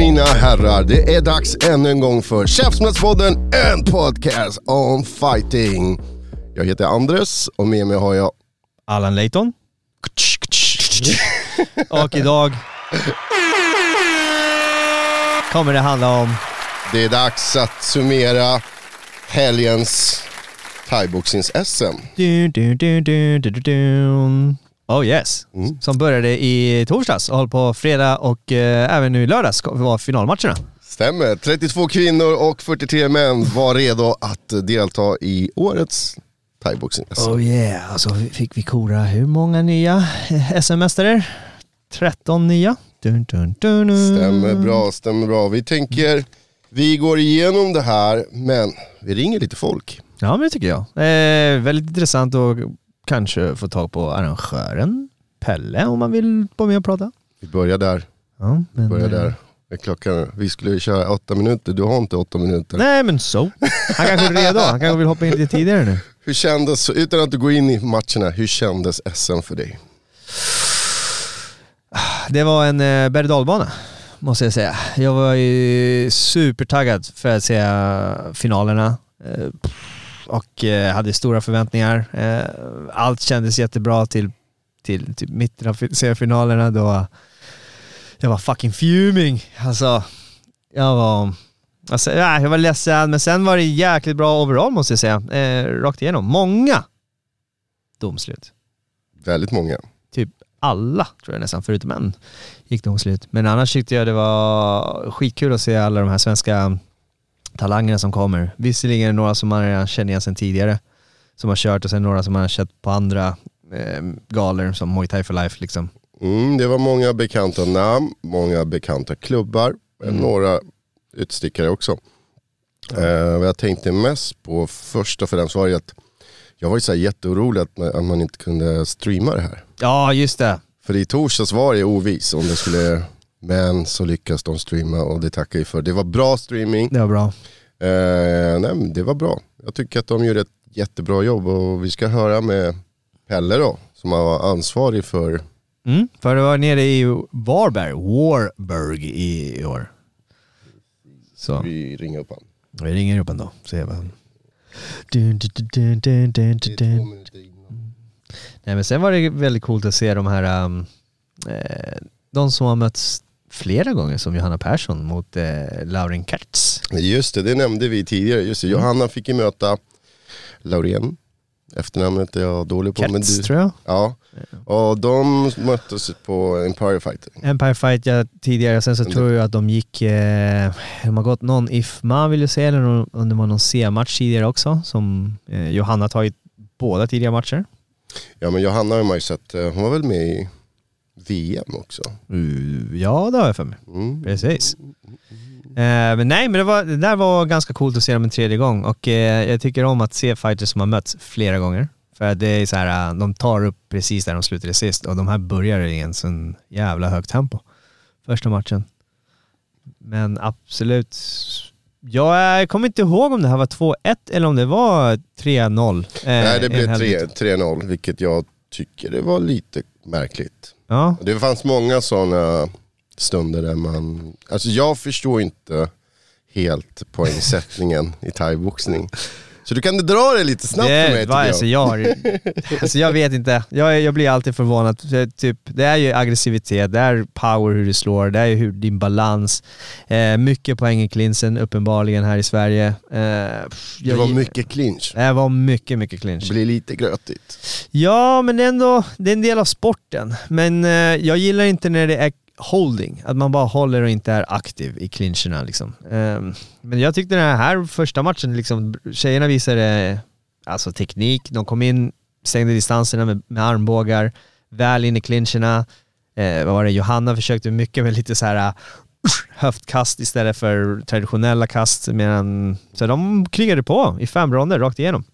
Mina herrar, det är dags ännu en gång för Käftsmällspodden, en podcast on fighting. Jag heter Andres och med mig har jag... Allan Layton. Och idag kommer det handla om... Det är dags att summera helgens thaiboxnings-SM. Oh yes. Som började i torsdags och höll på fredag och eh, även nu i lördags var finalmatcherna. Stämmer, 32 kvinnor och 43 män var redo att delta i årets thaiboxning-SM. Oh yeah, och så fick vi kora hur många nya eh, SM-mästare? 13 nya. Dun, dun, dun, dun. Stämmer bra, stämmer bra. Vi tänker, vi går igenom det här, men vi ringer lite folk. Ja, men det tycker jag. Eh, väldigt intressant att kanske få tag på arrangören, Pelle, om man vill vara med och prata. Vi börjar där, Ja, men, börjar eh, där. Är Klockan, vi skulle köra åtta minuter, du har inte åtta minuter. Nej, men så. Han kanske är redo. Han kanske vill hoppa in lite tidigare nu. Hur kändes, utan att du går in i matcherna, hur kändes SM för dig? Det var en eh, berg dalbana, måste jag säga. Jag var ju supertaggad för att se finalerna. Och eh, hade stora förväntningar. Eh, allt kändes jättebra till, till, till mitten av fi- serifinalerna då jag var fucking fuming. Alltså, jag var... Alltså, ja, jag var ledsen, men sen var det jäkligt bra overall måste jag säga. Eh, rakt igenom. Många domslut. Väldigt många. Typ alla, tror jag nästan, förutom en, gick domslut. Men annars tyckte jag det var skitkul att se alla de här svenska talangerna som kommer. Visserligen är det några som man redan känner igen sedan tidigare, som har kört och sen några som man har sett på andra eh, galor som Muay Thai for Life liksom. Mm, det var många bekanta namn, många bekanta klubbar, Mm. några utstickare också. Eh, vad jag tänkte mest på först och främst var ju att jag var ju så här jätteorolig att, att man inte kunde streama det här. Ja, just det. För i torsdags var det ovis om det skulle, men så lyckas de streama och det tackar vi för. Det var bra streaming, Det var bra. eh, nej, men det var bra. Jag tycker att de gjorde ett jättebra jobb och vi ska höra med Pelle då, som var ansvarig för Mm, för det var nere i Varberg, Warburg i, år. Så vi ringer upp han. vi ringer upp en då, ser vad han... Nej men sen var det väldigt coolt att se de här, um, eh, de som har mötts flera gånger som Johanna Persson mot eh, Laurin Kertz. Just det, det nämnde vi tidigare. Just det, Johanna fick ju möta Laurén. Efternamnet är jag dålig på. men Kertz du, tror jag. Ja, och de möttes på Empire Fighting. Empire Fight ja, tidigare, sen så Men det- tror jag att de gick, eh, de har gått någon IFMA vill jag säga, eller om det var någon C-match tidigare också, som eh, Johanna tagit båda tidigare matcher. Ja men Johanna har man ju sett, eh, hon var väl med i VM också. Uh, ja, det har jag för mig. Mm. Precis. Eh, men nej, men det, var, det där var ganska coolt att se dem en tredje gång och eh, jag tycker om att se fighters som har mötts flera gånger. För det är så här, eh, de tar upp precis där de slutade sist och de här börjar i en sån jävla högt tempo. Första matchen. Men absolut, jag kommer inte ihåg om det här var 2-1 eller om det var 3-0. Eh, Nej det blev en 3 helvete. 3-0, vilket jag tycker det var lite märkligt. Ja, Det fanns många sådana stunder där man, alltså jag förstår inte helt poängsättningen i thaiboxning. Så du kan dra det lite snabbt för mig det, va, jag. alltså, jag, har, alltså jag vet inte, jag, jag blir alltid förvånad. Det, Typ, det är ju aggressivitet, det är power hur du slår, det är ju hur, din balans. Eh, mycket poäng i clinchen uppenbarligen här i Sverige. Eh, Det jag var mycket clinch. Det var mycket, mycket Det clinch. blir lite grötigt. Ja, men det ändå det är en del av sporten. Men eh, jag gillar inte när det är holding, att man bara håller och inte är aktiv i clincherna liksom. Ehm, men jag tyckte den här första matchen, liksom, tjejerna visade alltså teknik, de kom in, stängde distanserna med, med armbågar, väl in i clincherna. Eh, vad var det, Johanna försökte mycket med lite så här äh, höftkast istället för traditionella kast, medan, så de krigade på i fem ronder rakt igenom.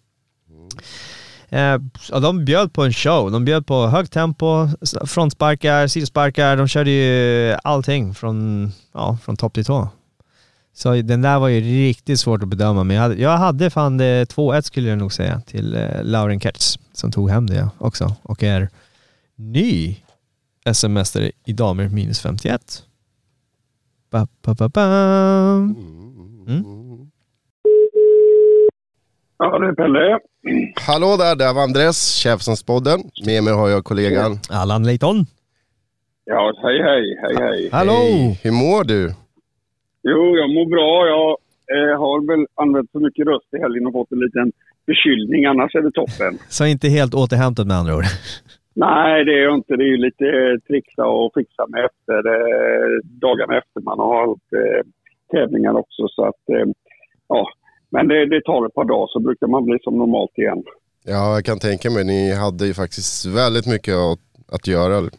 Eh, de bjöd på en show. De bjöd på högt tempo, frontsparkar, sidosparkar. De körde ju allting från, ja, från topp till tå. Så den där var ju riktigt svårt att bedöma, men jag hade, jag hade fan det 2-1 skulle jag nog säga till eh, Lauren Kertz som tog hem det också och är ny SM-mästare i damer minus 51. Ba, ba, ba, ba. Mm. Ja, det är Pelle. Hallå där, det var Andres, Käftsmällspodden. Med mig har jag kollegan. Allan Leiton. Ja, hej, hej, hej, hej. Hallå! Hej, hur mår du? Jo, jag mår bra. Jag eh, har väl använt för mycket röst i helgen och fått en liten förkylning. Annars är det toppen. Så inte helt återhämtat med andra ord. Nej, det är jag inte. Det är ju lite eh, trixa och fixa med efter eh, dagarna efter man har hållit eh, tävlingar också. Så att, eh, ja. Men det, det tar ett par dagar så brukar man bli som normalt igen. Ja, jag kan tänka mig. Ni hade ju faktiskt väldigt mycket att, att göra.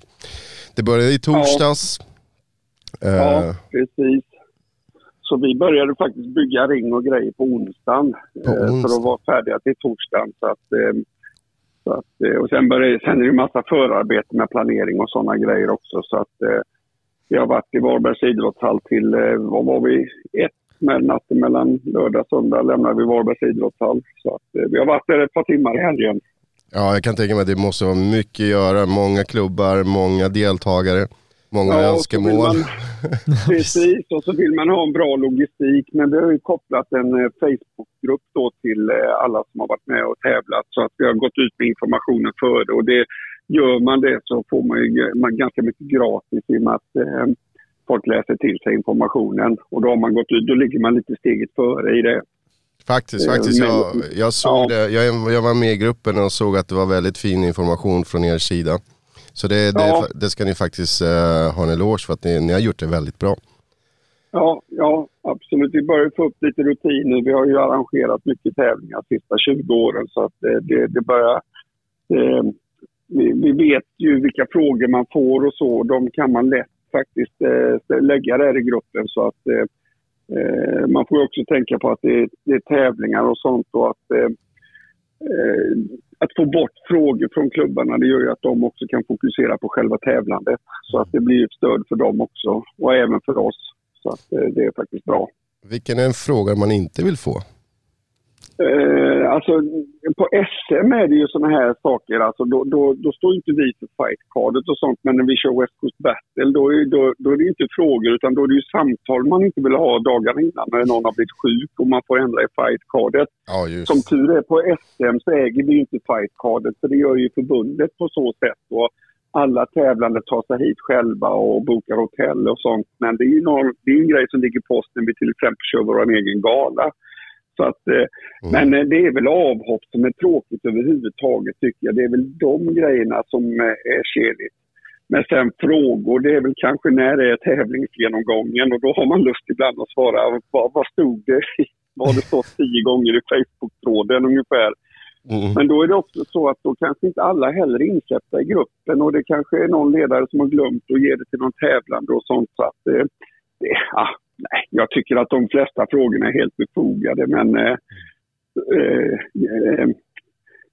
Det började i torsdags. Ja, Eh, precis. Så vi började faktiskt bygga ring och grejer på onsdagen. På eh, onsdag. För att vara färdiga till torsdagen. Så att, eh, så att, eh, och sen, började, sen är det ju massa förarbete med planering och sådana grejer också. Så att eh, vi har varit i Varbergs idrottshall till, eh, vad var vi, ett med natten mellan lördag och söndag lämnade vi Varbergs idrottshall. Så att eh, vi har varit där ett par timmar i helgen. ja, jag kan tänka mig att det måste vara mycket att göra. Många klubbar, många deltagare, många Ja, önskemål. man- Precis, och så vill man ha en bra logistik. Men vi har ju kopplat en eh, Facebookgrupp då till eh, alla som har varit med och tävlat. Så att vi har gått ut med informationen före. Och det, gör man det så får man ju man ganska mycket gratis i och med att eh, folk läser till sig informationen. Och då har man gått ut, då ligger man lite steget före i det. Faktiskt, Eh, faktiskt. men- Jag, jag såg Ja. det. Jag, jag var med i gruppen och såg att det var väldigt fin information från er sida. Så det, det, Ja. det ska ni faktiskt eh, ha en eloge för att ni, ni har gjort det väldigt bra. Ja, ja, absolut. Vi börjar få upp lite rutiner. Vi har ju arrangerat mycket tävlingar de sista 20 åren så att det, det, det börjar... Eh, vi, vi vet ju vilka frågor man får och så. De kan man lätt faktiskt eh, lägga här i gruppen så att eh, eh, man får ju också tänka på att det, det är tävlingar och sånt och att eh, eh, att få bort frågor från klubbarna det gör ju att de också kan fokusera på själva tävlandet. Så att det blir ett stöd för dem också och även för oss. Så att eh, det är faktiskt bra. Vilken är en fråga man inte vill få? Eh, alltså, på SM är det ju såna här saker. Alltså, då, då, då står inte vi för fightcardet och sånt. Men när vi kör West Coast Battle då är, då, då är det inte frågor utan då är det ju samtal man inte vill ha dagarna innan när någon har blivit sjuk och man får ändra i fightcardet. Ja. Som tur är på SM så äger vi ju inte fightcardet för det gör ju förbundet på så sätt. Och alla tävlande tar sig hit själva och bokar hotell och sånt. Men det är ju någon, det är en grej som ligger på oss när vi till exempel kör vår egen gala. Så att, eh, Men eh, det är väl avhopp som är tråkigt överhuvudtaget tycker jag. Det är väl de grejerna som eh, är keligt. Men sen frågor, det är väl kanske när det är tävlingsgenomgången och då har man lust ibland att svara vad, vad stod det? Vad har det stått tio gånger i Facebook-tråden ungefär? Mm. Men då är det också så att då kanske inte alla heller är insläppta i gruppen och det kanske är någon ledare som har glömt att ge det till någon tävlande och sånt. Så att, det, ah, nej, jag tycker att de flesta frågorna är helt befogade men eh, eh, eh,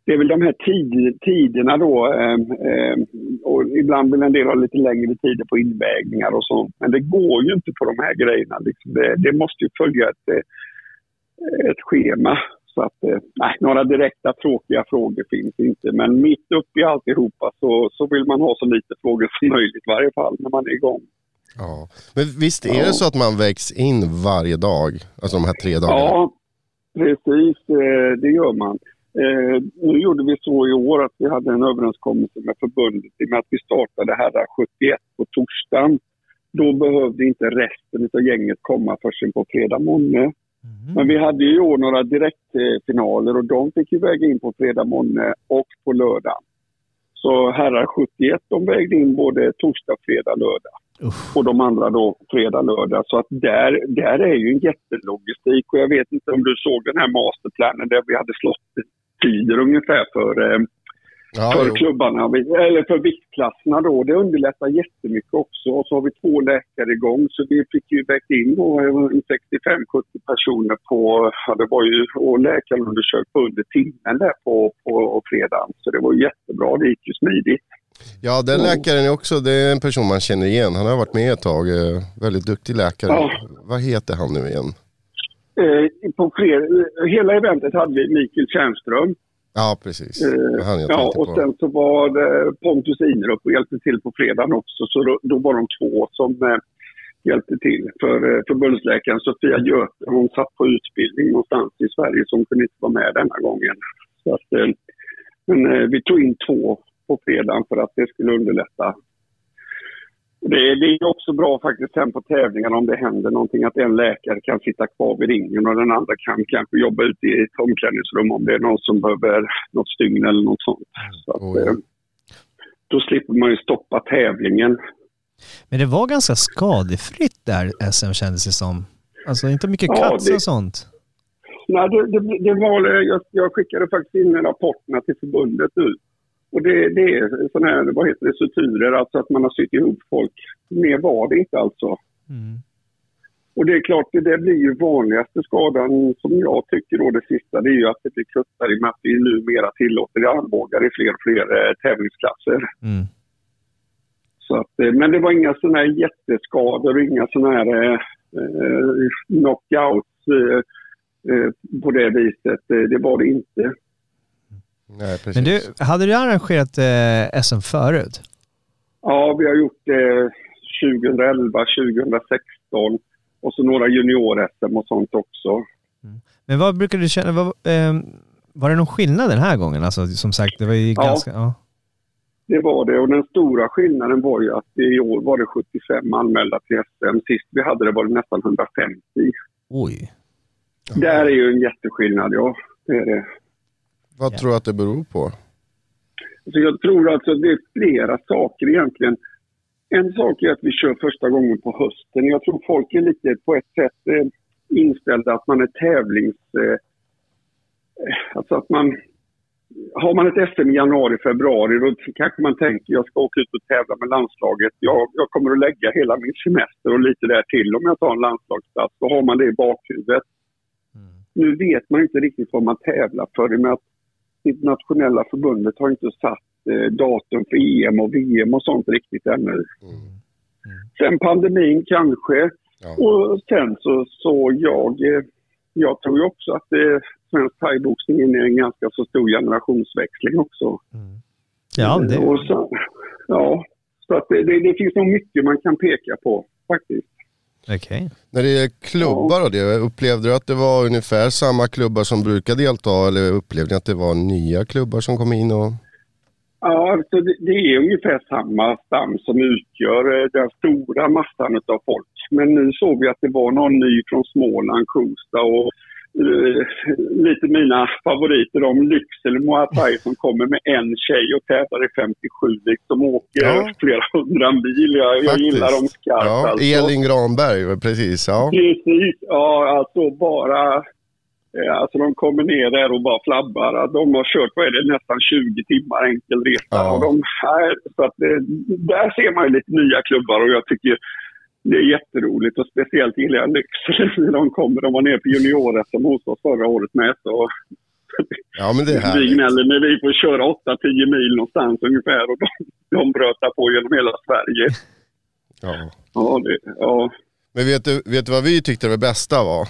det är väl de här tid, tiderna då eh, eh, och ibland vill en del ha lite längre tider på invägningar och sånt. Men det går ju inte på de här grejerna. Liksom det, det måste ju följa ett, eh, ett schema. Så att, eh, nej, några direkta tråkiga frågor finns inte. Men mitt uppe i alltihopa så, så vill man ha så lite frågor som möjligt i varje fall när man är igång. Ja. Men visst är Ja. det så att man vägs in varje dag? Alltså de här tre dagarna? Ja, precis. eh, Det gör man. Eh, Nu gjorde vi så i år att vi hade en överenskommelse med förbundet i och med att vi startade här 71 på torsdagen. Då behövde inte resten av gänget komma förrän på fredag morgon. Men vi hade ju i år några direktfinaler och de fick ju väga in på fredag morgon och på lördag. Så herrar 71 de vägde in både torsdag, fredag, lördag. Och de andra då fredag, lördag. Så att där, där är ju en jättelogistik och jag vet inte om du såg den här masterplanen där vi hade slått tider ungefär för eh, Ja, för jo. klubbarna, eller för viktklasserna då. Det underlättar jättemycket också. Och så har vi två läkare igång så vi fick ju väckt in då eh, 65-70 personer på, ja det var ju, och läkaren undersökt på under timmen där på, på fredagen. Så det var jättebra, det gick ju smidigt. Ja, den läkaren är också, det är en person man känner igen. Han har varit med ett tag. eh, Väldigt duktig läkare. Ja. Vad heter han nu igen? Eh, på fler, eh, hela eventet hade vi Mikael Tjärnström. Ja, precis. Eh, han jag ja, och på. sen så var det Pontus Inerup och hjälpte till på fredagen också. Så då, då var de två som eh, hjälpte till. För eh, förbundsläkaren Sofia Göte, hon satt på utbildning någonstans i Sverige som kunde inte vara med denna gången. Så att, eh, men vi tog in två på fredagen för att det skulle underlätta. Det, det är också bra faktiskt sen på tävlingarna om det händer någonting att en läkare kan sitta kvar vid ringen och den andra kan kanske jobba ute i ett omklädningsrum om det är någon som behöver något stygn eller något sånt. Så att, Oh, ja. eh, då slipper man ju stoppa tävlingen. Men det var ganska skadefritt där SM kändes det som. Alltså inte mycket Ja, det- och sånt. Nej, det, det, det var, jag, jag skickade faktiskt in rapporterna till förbundet nu. Och det, det är sådana här, vad heter det, suturer, alltså att man har sytt ihop folk. Mer var det inte alltså. Mm. Och det är klart, det, det blir ju vanligaste skadan som jag tycker då det sista, det är ju att det blir kuttar i och med att vi numera tillåter armbågar i fler och fler eh, tävlingsklasser. Mm. Så att, eh, men det var inga sådana här jätteskador, inga sådana här eh, eh, knockouts eh, eh, på det viset. Det var det inte. Nej, precis. Men du, hade du arrangerat eh, SM förut? Ja, vi har gjort det 2011, 2016 och så några junior-SM och sånt också. Men vad brukar du känna, vad, eh, var det någon skillnad den här gången? Alltså som sagt, det var ju Ja. ganska... Ja. Det var det och den stora skillnaden var ju att i år var det 75 anmälda till SM. Sist vi hade det var det nästan 150. Oj. Där är ju en jätteskillnad, ja. Det är det. Vad Ja. tror du att det beror på? Så jag tror alltså det är flera saker egentligen. En sak är att vi kör första gången på hösten. Jag tror folk är lite på ett sätt eh, inställda att man är tävlings... Eh, alltså att man... Har man ett SM i januari, februari då kanske man tänker jag ska åka ut och tävla med landslaget. Jag, jag kommer att lägga hela min semester och lite där till om jag tar en landslagsplats. Då har man det i bakhuvudet. Nu vet man inte riktigt vad man tävlar för med att internationella förbundet har inte satt eh, datum för EM och VM och sånt riktigt ännu. Sen pandemin kanske. Ja. Och sen så, så jag, eh, jag tror ju också att eh, svensk thaiboxning är en ganska så stor generationsväxling också. Ja, det, Och så, ja, så att det, det, det finns nog mycket man kan peka på faktiskt. Okej. När det är klubbar och det, upplevde du att det var ungefär samma klubbar som brukar delta eller upplevde ni att det var nya klubbar som kom in? Och... Ja, alltså det, det är ungefär samma stam som utgör eh, den stora massan av folk. Men nu såg vi att det var någon ny från Småland, Kosta och lite mina favoriter, de Lycksele Muay Thai som kommer med en tjej och tävlar i 57 liksom åker Ja. flera hundra mil. Jag, jag gillar dem skarpt Ja, alltså. Elin Granberg, precis. Ja. Precis, ja alltså bara... eh, Alltså de kommer ner där och bara flabbar. De har kört, vad är det, nästan 20 timmar enkel resa. Ja. Och de, här, så att det, där ser man ju lite nya klubbar och jag tycker det är jätteroligt och speciellt gillar jag Lycksele när de kommer. De var nere på junior hos oss förra året med. Så ja, men det är vi härligt. gnäller när vi får köra 8-10 mil någonstans ungefär och de, de brötar på genom hela Sverige. Ja. Ja, det, ja. Men vet du, vet du vad vi tyckte det bästa var?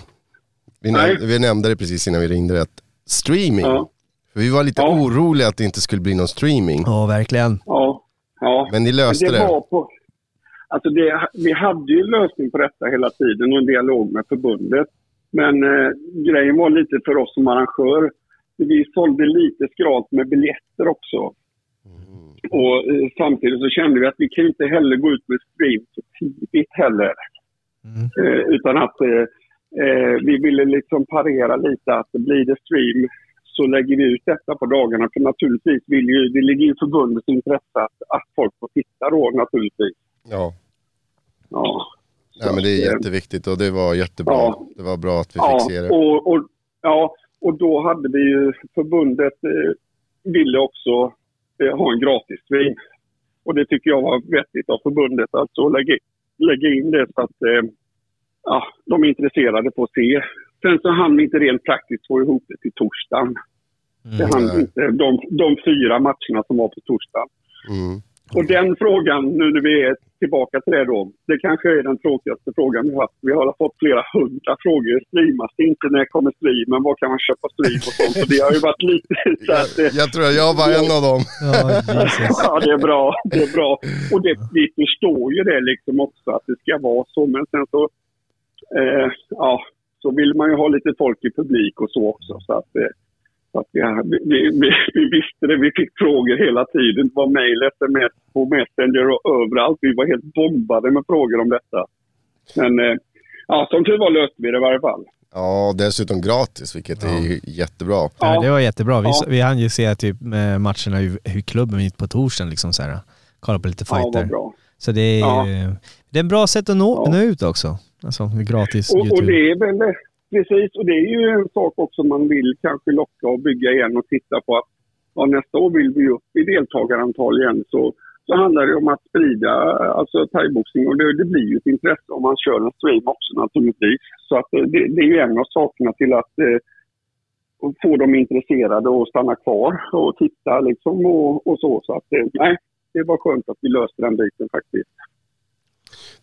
Vi, Nej. näm- vi nämnde det precis innan vi ringde rätt. Streaming. Ja. För vi var lite Ja. oroliga att det inte skulle bli någon streaming. Ja, verkligen. Ja, ja. Men ni löste Men det. Var på, alltså det. Vi hade ju lösning på detta hela tiden och en dialog med förbundet. Men eh, grejen var lite för oss som arrangör. Vi sålde lite skralt med biljetter också. Och eh, samtidigt så kände vi att vi kan inte heller gå ut med stream så tidigt heller. Eh, utan att eh, eh, vi ville liksom parera lite att blir det stream så lägger vi ut detta på dagarna. För naturligtvis vill ju, det ligger i förbundets intresse att, att folk får titta då naturligtvis. Ja. Ja. Nej, men det är jätteviktigt och det var jättebra. Ja. Det var bra att vi Ja, fick se det. och, och, ja, och då hade vi ju, förbundet eh, ville också eh, ha en gratisstream. Och det tycker jag var vettigt av förbundet, alltså lägga, lägga in det så att eh, ja, de är intresserade på att se. Sen så hann vi inte rent praktiskt få ihop det till torsdagen. Det hann inte, de, de fyra matcherna som var på torsdagen. Mm. Och den frågan, nu när vi är tillbaka till det då, det kanske är den tråkigaste frågan vi har haft. Vi har fått flera hundra frågor. Streamas det inte? När kommer streamen? Var kan man köpa stream och sånt? Så det har ju varit lite så att... eh, Jag tror jag var en av dem. Ja. Ja, det är bra. Det är bra. Och det, vi förstår ju det liksom också att det ska vara så. Men sen så, eh, ja, så vill man ju ha lite folk i publik och så också. Så att, eh, så att ja, vi, vi, vi, vi visste det. Vi fick frågor hela tiden. Det var mejl, sms, på Messenger och överallt. Vi var helt bombade med frågor om detta. Men eh, ja, som tur var löste vi det i varje fall. Ja, dessutom gratis, vilket är ju jättebra. Ja, det var jättebra. Vi, Ja. vi hann ju se typ med matcherna hur, hur klubben gick på torsdagen liksom så här. Kolla på lite Ja, fighter. vad bra. så det är, Ja. det är en bra sätt att nå, Ja. nå ut också. Alltså gratis Och, och YouTube. det är väl precis, och det är ju en sak också man vill kanske locka och bygga igen och titta på att ja, nästa år vill vi upp i deltagarantal igen så, så handlar det om att sprida alltså thaiboxning och det, det blir ju ett intresse om man kör en stream också naturligtvis. Så att eh, det, det är ju en av sakerna till att eh, få dem intresserade och stanna kvar och titta liksom och, och så. Så att eh, nej, det var skönt att vi löste den biten faktiskt.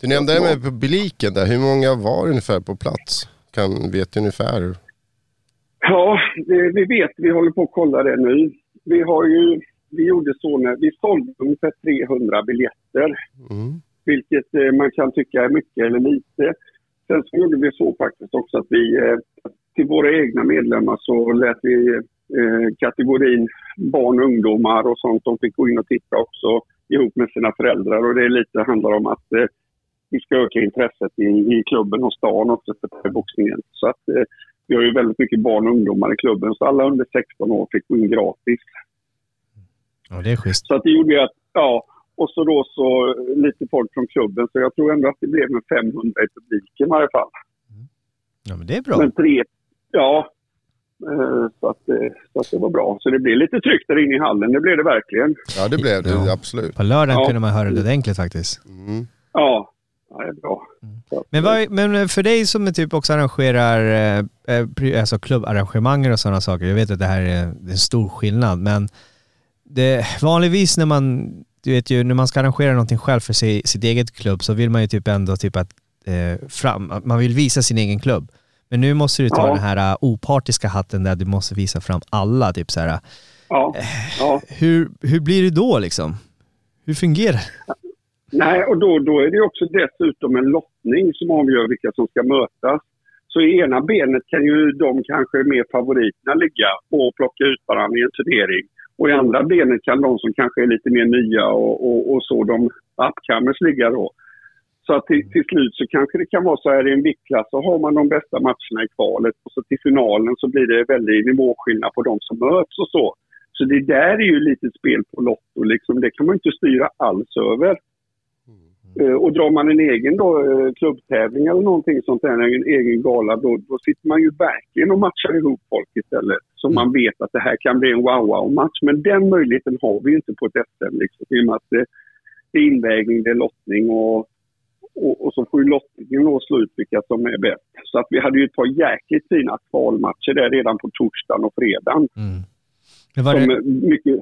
Du nämnde det med publiken där. Hur många var ungefär på plats? Kan, vet ungefär? Ja, det, vi vet. Vi håller på att kolla det nu. Vi har ju, vi gjorde så när vi sålde ungefär 300 biljetter, Mm. vilket eh, man kan tycka är mycket eller lite. Sen så gjorde vi så faktiskt också att vi eh, till våra egna medlemmar så lät vi eh, kategorin barn och ungdomar och sånt, de fick gå in och titta också ihop med sina föräldrar och det är lite handlar om att eh, vi ska öka intresset i, i klubben och stan också för boxningen. Så att eh, vi har ju väldigt mycket barn och ungdomar i klubben så alla under 16 år fick gå in gratis. Ja, det är schysst. Så att det gjorde ju att, ja, och så då så lite folk från klubben så jag tror ändå att det blev med 500 i publiken i varje fall. Ja, men det är bra. Men tre, ja. eh, Så att, eh, så att det var bra. Så det blev lite tryck där inne i hallen, det blev det verkligen. Ja, det blev det. Ja. Absolut. På lördagen Ja. kunde man höra det ordentligt faktiskt. Mm. Ja, ja det är bra. Att, Men, vad, men för dig som är typ också arrangerar eh, eh, alltså klubbarrangemang och sådana saker, jag vet att det här är, det är en stor skillnad, men det, vanligtvis när man, du vet ju, när man ska arrangera någonting själv för sig, sitt eget klubb så vill man ju typ ändå typ att, eh, fram, man vill visa sin egen klubb. Men nu måste du ta Ja. den här opartiska hatten där du måste visa fram alla, typ så här. ja, ja. Hur, hur blir det då liksom? Hur fungerar det? Nej, och då, då är det också dessutom en lottning som avgör vilka som ska mötas. Så i ena benet kan ju de kanske mer favoriterna ligga och plocka ut varandra i en turnering. Och i andra benet kan de som kanske är lite mer nya och, och, och så, de upcomers ligga då. Så att till, till slut så kanske det kan vara så här i en viktklass så har man de bästa matcherna i kvalet och så till finalen så blir det väldigt nivåskillnad på de som möts och så. Så det där är ju lite spel på Lotto liksom. Det kan man inte styra alls över. Eh, Och drar man en egen då, eh, klubbtävling eller någonting sånt där, en egen gala, då, då sitter man ju verkligen och matchar ihop folk istället. Så man vet att det här kan bli en wow-wow-match. Men den möjligheten har vi ju inte på ett SM. Liksom, I och med att det, det är invägning, det är lottning och, och, och så får ju lottningen då slå ut vilka som är bäst. Så att vi hade ju ett par jäkligt fina kvalmatcher där redan på torsdagen och fredagen. Mm. Men var Som det, är mycket...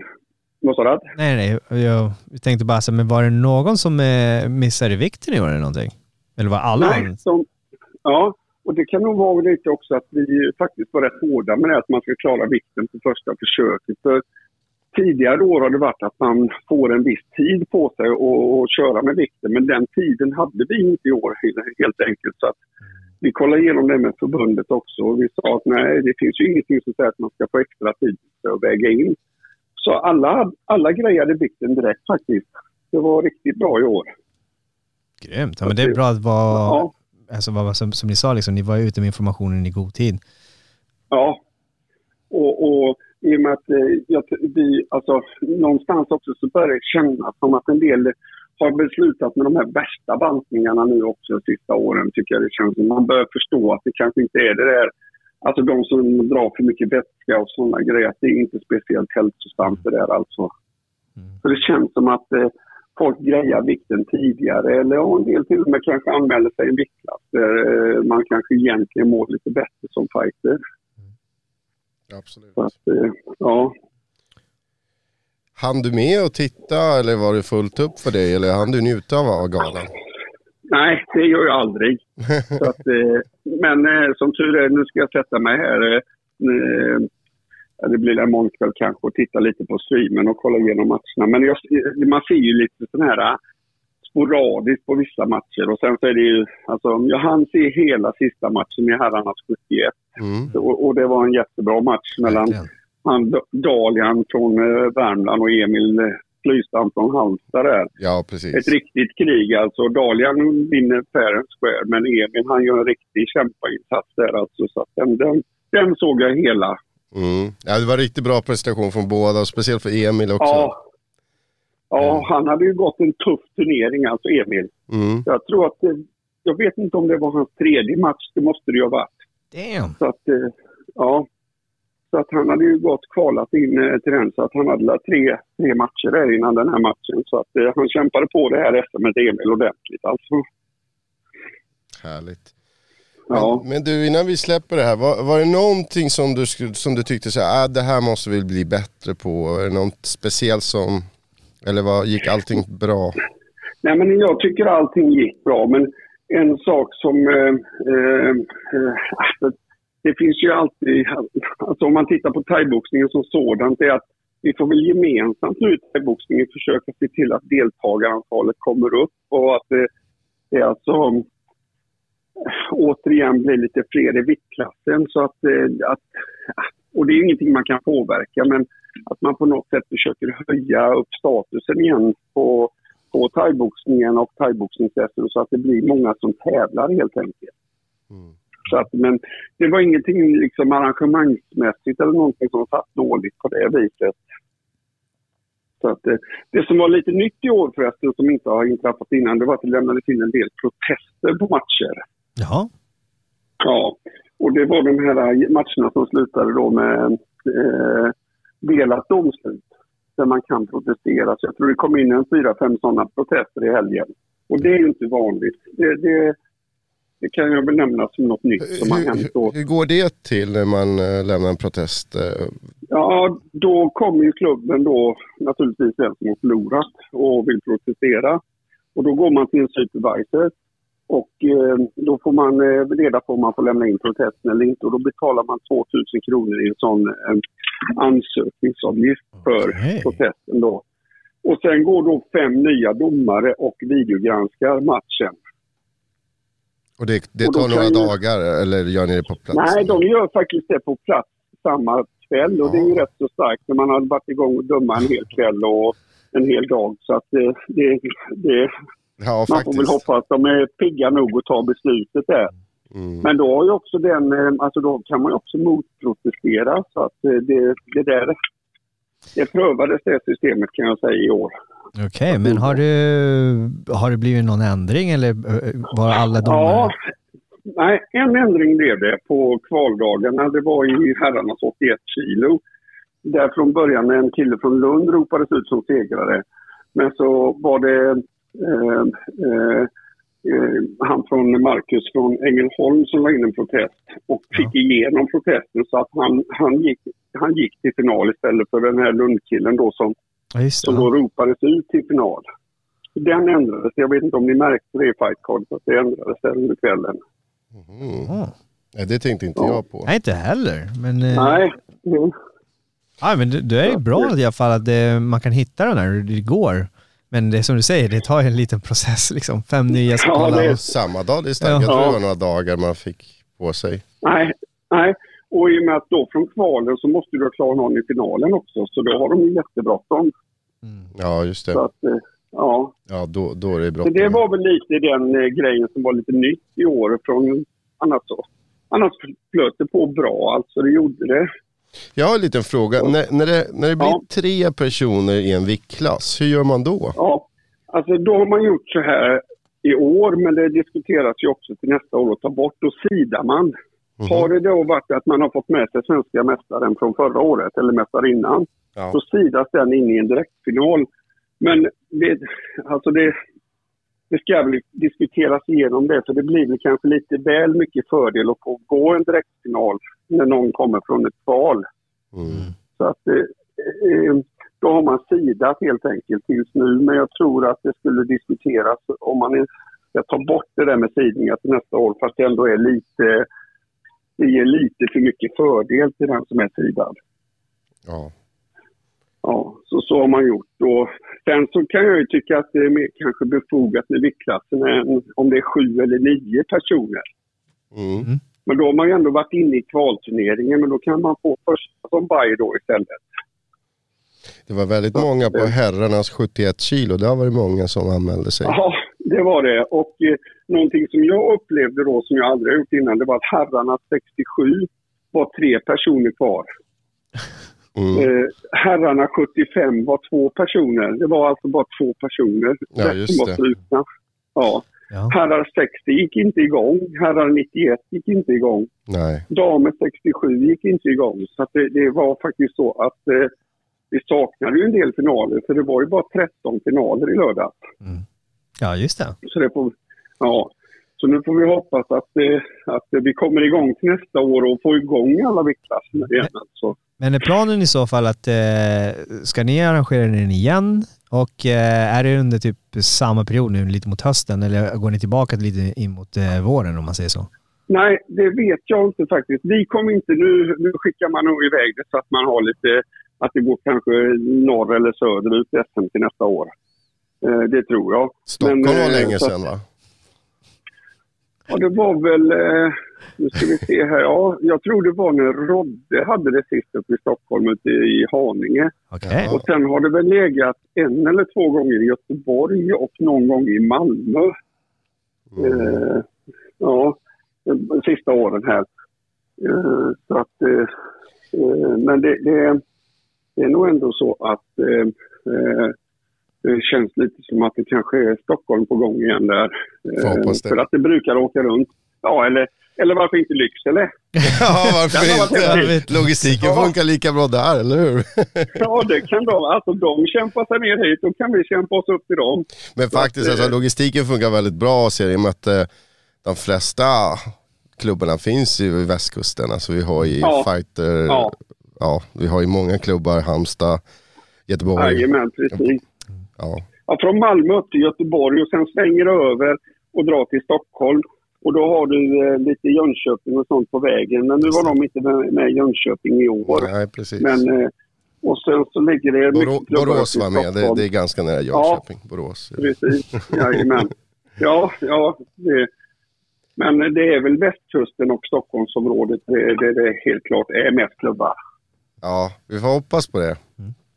Vad sa du? nej, nej, jag tänkte bara så, men var det någon som eh, missade vikten i år eller någonting? Eller var alla? Nej, som, ja, och det kan nog vara lite också att vi faktiskt var rätt hårda med det att man ska klara vikten på första försöket. För tidigare år har det varit att man får en viss tid på sig att köra med vikten, men den tiden hade vi inte i år helt- helt enkelt. Så att vi kollade igenom det med förbundet också och vi sa att nej, det finns ju ingenting som säger att man ska få extra tid för att väga in. Så alla, alla grejade vikten direkt faktiskt. Det var riktigt bra i år. Grymt. Ja, men det är bra att vara, Ja. alltså, vad, som, som ni sa, liksom, ni var ute med informationen i god tid. Ja. Och, och i och med att eh, jag, vi, alltså, någonstans också så börjar det kännas som att en del har beslutat med de här värsta bantningarna nu också de sista åren tycker jag det känns som. Man börjar förstå att det kanske inte är det där, alltså de som drar för mycket vätska och sådana grejer, att det är inte speciellt hälsosamt det där alltså. Så det känns som att eh, folk grejar vikten tidigare eller en del till och med kanske anmäler sig i en viktklass där eh, man kanske egentligen mår lite bättre som fighter. Absolut. Så att, eh, ja. Han du med och titta eller var det fullt upp för dig eller hann du njuta av galan? Nej, det gör jag aldrig. Så att, eh, men eh, som tur är, nu ska jag sätta mig här. Eh, eh, det blir imorgon kväll kanske och titta lite på streamen och kolla igenom matcherna. Men jag, man ser ju lite sån här eh, sporadiskt på vissa matcher och sen så är det ju, alltså jag hann se hela sista matchen i herrarnas 71 Mm. och, och det var en jättebra match mellan Verkligen. han Dalian från eh, Värmland och Emil eh, Flystam från Halmstad där. Ja, precis. Ett riktigt krig alltså. Dalian vinner fair and square men Emil han gör en riktig kämpainsats där alltså. Så att den, den, den såg jag hela. Mm. Ja, det var riktigt bra prestation från båda, speciellt för Emil också. Ja. Ja, han hade ju gått en tuff turnering alltså Emil. Mm. Jag tror att det, jag vet inte om det var hans tredje match, det måste det ju ha varit. Damn. Så att, eh, ja. Så att han hade ju gått kvalat in eh, till den så att han hade tre, tre matcher där innan den här matchen. Så att eh, han kämpade på det här SMet Emil ordentligt alltså. Härligt. Ja. Men, men du, innan vi släpper det här, var, var det någonting som du, som du tyckte så här, ah, det här måste vi bli bättre på? Är det något speciellt som, eller vad, gick allting bra? Nej, men jag tycker allting gick bra, men en sak som... Eh, eh, eh, det finns ju alltid... Alltså om man tittar på thaiboxningen som sådant, det är att vi får väl gemensamt nu i thaiboxningen försöka se till att deltagarantalet kommer upp och att eh, det, det alltså eh, återigen blir lite fler i viktklassen. Så att, eh, att, ah, och det är ingenting man kan påverka, men att man på något sätt försöker höja upp statusen igen på på thaiboxningen och thaiboxningsresten så att det blir många som tävlar helt enkelt. Mm. Så att, men det var ingenting liksom arrangemangsmässigt eller någonting som satt dåligt på det viset. Så att det, det som var lite nytt i år förresten, som inte har inträffat innan, det var att det lämnades in en del protester på matcher. Jaha. Ja, och det var de här matcherna som slutade då med eh, delat domslut. Där man kan protestera. Så jag tror det kom in en fyra, fem sådana protester i helgen. Och det är ju inte vanligt. Det, det, det kan jag väl nämna som något nytt som har hänt Hur, då. hur går det till när man eh, lämnar en protest? eh? Ja, då kommer ju klubben då naturligtvis den som har förlorat och vill protestera. Och då går man till en supervisor och eh, då får man reda på om man får lämna in protesten eller inte och då betalar man 2000 kronor i en sån ansökningsavgift för Okej. protesten då. Och sen går då fem nya domare och videogranskar matchen. Och det, det Och tar några kan ju- dagar eller gör ni det på plats? Nej, de gör faktiskt det på plats samma kväll och det är ju rätt så starkt när man har varit igång och döma en hel kväll och en hel dag. Så att det, det, det, Ja, man får väl hoppas att de är pigga nog att ta beslutet där. Mm. Men då har ju också den, eh, alltså då kan man ju också motprotestera så att eh, det, det där, det prövades det systemet kan jag säga i år. Okej, men har, du, har det blivit någon ändring eller eh, var alla domare? Ja, nej, en ändring blev det på kvaldagarna. Det var i herrarnas 81 kilo. Där från början en kille från Lund ropades ut som segrare. Men så var det eh, eh, eh, han från Marcus från Ängelholm som la in en protest och fick igenom protesten så att han, han, gick, han gick till final istället för den här Lundkillen då som, Ja, just det. som då ropades ut till final. Den ändrades. Jag vet inte om ni märkte det i Fight Card, att det ändrades där under kvällen. Mm. Ja. Nej, det tänkte inte Ja. jag på. Nej, inte heller. Men, eh, Nej. Mm. ja, men det, det är ju bra i alla fall att det, man kan hitta den här, det går. Men det är som du säger, det tar ju en liten process liksom. Fem nya ska Ja, kolla. det samma dag, det är starkt. Ja. Jag tror det var några dagar man fick på sig. Nej, nej. Och i och med att då från kvalen så måste du klara någon i finalen också. Så då har de ju jättebråttom. Ja, just Så det. att, eh, ja. Ja, då, då är det Så bråttom. det var väl lite den eh, grejen som var lite nytt i år. Från annat så. Annars flöt det på bra, alltså det gjorde det. Jag har en liten fråga. När, när, det, när det blir Ja. tre personer i en viktklass, hur gör man då? Ja. Alltså då har man gjort så här i år, men det diskuteras ju också till nästa år att ta bort. Då sidar man. Har det då varit att man har fått med sig svenska mästaren från förra året, eller mästarinnan, Ja. så sidas den in i en direktfinal. Men det, alltså det, det ska väl diskuteras igenom det, för det blir väl kanske lite väl mycket fördel att få gå en direktfinal när någon kommer från ett kval. Mm. Så att eh, eh, då har man sidat helt enkelt tills nu. Men jag tror att det skulle diskuteras om man ska ta bort det där med sidningar till nästa år fast det ändå är lite det ger lite för mycket fördel till den som är sidad. Ja. Ja, så, så har man gjort. Och sen så kan jag ju tycka att det är mer kanske befogat med viktklassen än om det är sju eller nio personer. Mm. Men då har man ju ändå varit inne i kvalturneringen men då kan man få första som baj då istället. Det var väldigt många på herrarnas 71 kilo. Det har varit många som anmälde sig. Ja, det var det. Och eh, någonting som jag upplevde då som jag aldrig gjort innan det var att herrarna 67 var tre personer kvar. Mm. Eh, herrarna 75 var två personer. Det var alltså bara två personer. Ja, just var det. strukna. Ja. Ja. Herrar 60 gick inte igång. Herrar 91 gick inte igång. Nej. Damer 67 gick inte igång. Så att det, det var faktiskt så att eh, vi saknade ju en del finaler. För det var ju bara 13 finaler i lördag. ja, just det. Så, det får, ja. så nu får vi hoppas att, eh, att vi kommer igång till nästa år och får igång alla viktklasser igen. Alltså. Men är planen i så fall att, eh, ska ni arrangera den igen? Och eh, är det under typ samma period nu, lite mot hösten, eller går ni tillbaka lite in mot eh, våren om man säger så? Nej, det vet jag inte faktiskt. Vi kommer inte nu, nu skickar man nog iväg det så att man har lite, att det går kanske norr eller söderut SM till nästa år. Eh, det tror jag. Stockholm Men, var länge sedan va? Ja, det var väl, eh, nu ska vi se här, ja, jag tror det var när Rodde hade det sist uppe i Stockholm ute i Haninge. Okej. Och sen har det väl legat en eller två gånger i Göteborg och någon gång i Malmö. Eh, ja, de sista åren här. Eh, så att, eh, men det, det, det är nog ändå så att det känns lite som att det kanske är Stockholm på gång igen där. Det. För att det brukar åka runt. Ja, eller, eller varför inte Lycksele? Ja, varför inte? Logistiken Ja. funkar lika bra där, eller hur? Ja, det kan de. Alltså de kämpar sig ner hit, då kan vi kämpa oss upp till dem. Men faktiskt, att, alltså, eh, logistiken funkar väldigt bra ser i och med att eh, de flesta klubbarna finns ju i västkusten. Alltså vi har ju Ja. fighter, Ja. ja, vi har ju många klubbar, Halmstad, Göteborg. Jajamän, precis. Ja. Ja, från Malmö upp till Göteborg och sen svänger det över och drar till Stockholm. Och då har du eh, lite Jönköping och sånt på vägen. Men nu var de inte med, med i Jönköping i år. Nej, precis. Men, eh, och sen så ligger det Borå, Borås var med, det, det är ganska nära Jönköping. Borås. Precis, jajamän. Ja, ja. Det, men det är väl västkusten och Stockholmsområdet det, det, det helt klart är mest klubbar. Ja, vi får hoppas på det.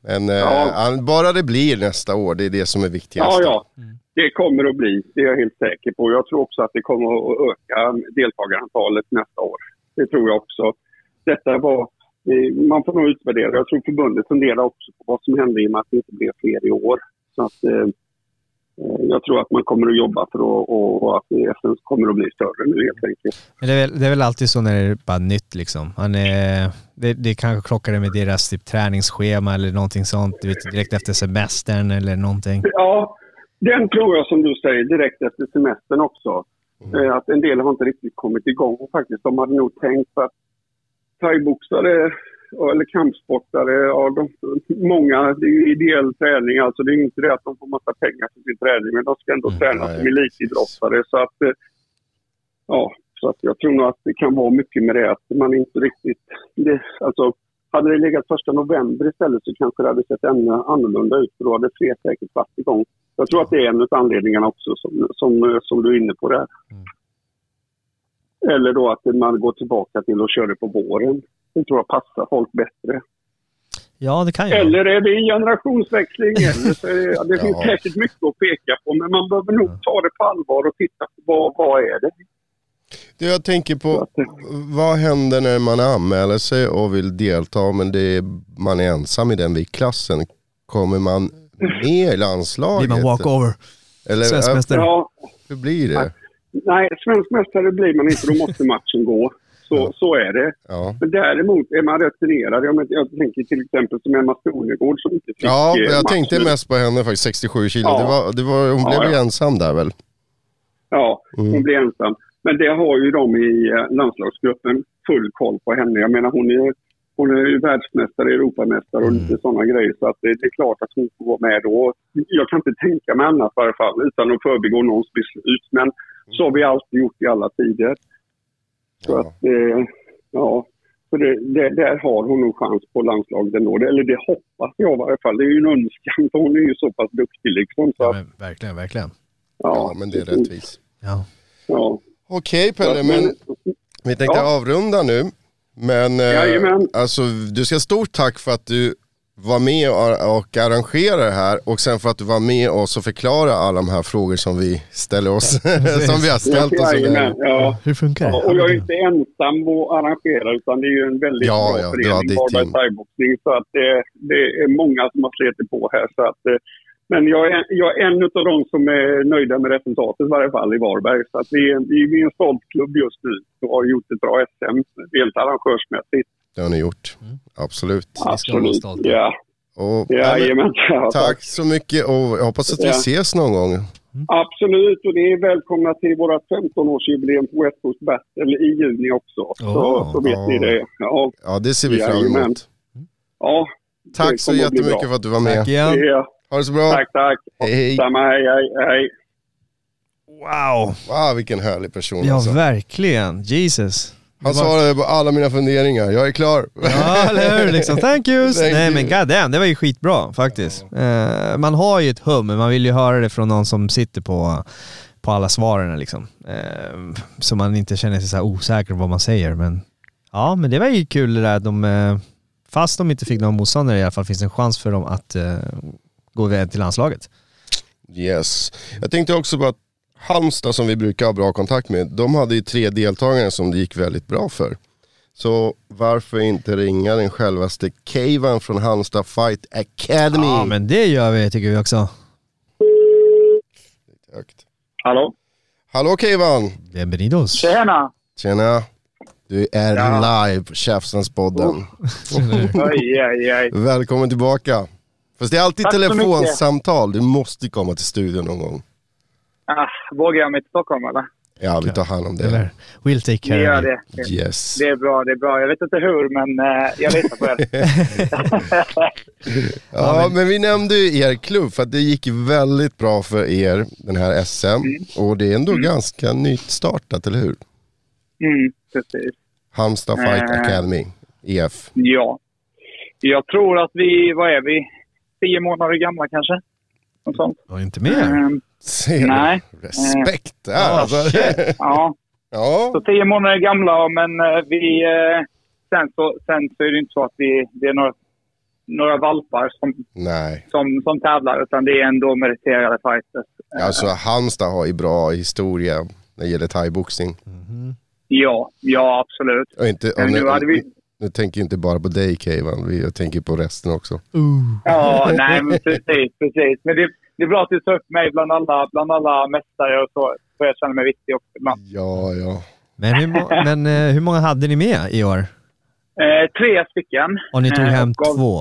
Men eh, Ja. an- bara det blir nästa år, det är det som är viktigast. Ja, ja. Det kommer att bli. Det är jag helt säker på. Jag tror också att det kommer att öka deltagarantalet nästa år. Det tror jag också. Detta var... eh, Man får nog utvärdera. Jag tror förbundet funderar också på vad som hände i och med att det inte blev fler i år. Så att, eh, eh, jag tror att man kommer att jobba för att, och, att FN kommer att bli större nu helt enkelt. Men det är, väl, det är väl alltid så när det är bara nytt liksom. Man är, det, det kanske krockar med deras typ, träningsschema eller någonting sånt, du vet, direkt efter semestern eller någonting. Ja, den tror jag som du säger direkt efter semestern också. Eh, Att en del har inte riktigt kommit igång faktiskt. De hade nog tänkt att thaiboxare eller kampsportare, ja, de, många, det är ju ideell träning alltså. Det är inte det att de får massa pengar för sin träning men de ska ändå Mm, träna nej, som elitidrottare. Så att, eh, ja, så att jag tror nog att det kan vara mycket med det att man inte riktigt... Det, alltså, hade det legat första november istället så kanske det hade sett ännu annorlunda ut för då hade fler säkert varit igång. Jag tror att det är en av anledningarna också som, som, som du är inne på där. Eller då att man går tillbaka till att köra det på våren. Det tror jag passar folk bättre. Ja, det kan ju. Eller är det en generationsväxling? Eller så är det, ja, det finns Ja. säkert mycket att peka på men man behöver nog ta det på allvar och titta på vad, vad är det? Du, jag tänker på, vad händer när man anmäler sig och vill delta men det är, man är ensam i den viktklassen? Kommer man med i landslaget? Blir man walkover. Eller Svensk mästare. Ja, hur blir det? nej, svensk mästare blir man inte. Då måste matchen gå. Så, så är det. Ja, Men däremot är man rutinerad. Jag, men- jag tänker till exempel som Emma Stonegård som inte fick ja eh, jag matchen. tänkte mest på henne faktiskt, 67 kilo. Ja. Det var, det var, hon Ja, blev ju ja. ensam där väl? Ja, hon Mm. blir ensam. Men det har ju de i eh, landslagsgruppen full koll på henne. Jag menar hon är, hon är ju världsmästare, Europamästare och Mm. lite sådana grejer. Så att det, det är klart att hon får vara med då. Jag kan inte tänka mig annat i varje fall utan att förbigå någons beslut. Men så har vi alltid gjort i alla tider. Så Ja. att det, ja. Så det, det, där har hon nog chans på landslaget ändå. Eller det hoppas jag i varje fall. Det är ju en önskan för hon är ju så pass duktig liksom. Så Ja, men, verkligen, verkligen. Ja, men det är rättvist. Ja. Ja. Okej Pelle, men vi tänkte Ja. avrunda nu. Men eh, alltså, du ska ha stort tack för att du var med och, och arrangerade det här och sen för att du var med oss och förklarade alla de här frågor som vi ställer oss, som vi har ställt oss. Jajamän, ja. Hur funkar det? Ja, och jag är inte ensam att arrangera utan det är ju en väldigt Ja, bra ja, förening, ditt Varberg team. thaiboxning. Så att det, det är många som har slitit på här. Så att, eh, men jag är, jag är en av de som är nöjda med resultatet i varje fall i Varberg. Så att vi, är, vi är en stolt klubb just nu och har gjort ett bra SM, rent arrangörsmässigt. Det har ni gjort, absolut. vara Absolut. stolta. Ja, Och, Pelle, jajamän. Ja, tack så mycket och jag hoppas att vi Ja. ses någon gång. Absolut, och ni är välkomna till vårt 15-årsjubileum på West Coast Battle i juni också. Så, Åh. så vet Ja. ni det. Ja, Ja, det ser vi fram Jajamän. emot. ja. Tack så jättemycket för att du var med. Tack igen. Ja, Ha det så bra. tack, tack. Hej, hej. Samma, hej, hej, hej. Wow. Wow, vilken härlig person Ja, alltså. verkligen. Jesus. Han svarade på alla mina funderingar. Jag är klar. Ja, eller hur? Liksom, thank yous. Thank Nej you. men god damn, det var ju skitbra faktiskt. Eh, man har ju ett hum, men man vill ju höra det från någon som sitter på, på alla svaren liksom. Eh, så man inte känner sig så här osäker på vad man säger. Men ja, men det var ju kul det där att de, eh, fast de inte fick någon motståndare i alla fall, finns det en chans för dem att eh, gå vidare till landslaget. Yes. Jag tänkte också på att Halmstad som vi brukar ha bra kontakt med, de hade ju tre deltagare som det gick väldigt bra för. Så varför inte ringa den självaste Keivan från Halmstad Fight Academy? Ja, men det gör vi tycker vi också. Högt. Hallå? Hallå Keivan! Bienvenidos. Tjena! Tjena! Du är Ja. live på Käftsnäspodden. Oj. Välkommen tillbaka. Fast det är alltid Tack telefonsamtal, du måste komma till studion någon gång. Ah, vågar jag mig till Stockholm eller? Ja, vi tar hand om det. Eller, we'll take Ni care gör of you. det. Yes. Det är bra, det är bra. Jag vet inte hur, men eh, jag litar på er. Ja, men vi nämnde ju er klubb för att det gick väldigt bra för er, den här SM. Mm. Och det är ändå ganska nytt startat, eller hur? Mm, precis. Halmstad Fight Eh. Academy, EF. Ja. Jag tror att vi, vad är vi? Tio månader gamla kanske? Något sånt. Och inte mer. Ehm, Ser du? Nej. Respekt där Ja, alltså. ja, Ja, så tio månader gamla, men eh, vi... Eh, sen, så, sen så är det inte så att vi, det är några, några valpar som, nej. som, som tävlar, utan det är ändå meriterade fighters. Eh, Alltså Halmstad har ju bra historia när det gäller thaiboxning. Ja, ja absolut. Och inte, och nu, nu hade vi... nu tänker jag inte bara på dig Keivan, vi- jag tänker på resten också. Ja, nej men precis, precis. Men det, det är bra att du tar upp mig bland alla, bland alla mästare och så. Så jag känner mig viktig också ibland. Ja, ja. Men, hur, må- men eh, hur många hade ni med i år? Eh, tre stycken. Och ni tog Eh, hem gav två?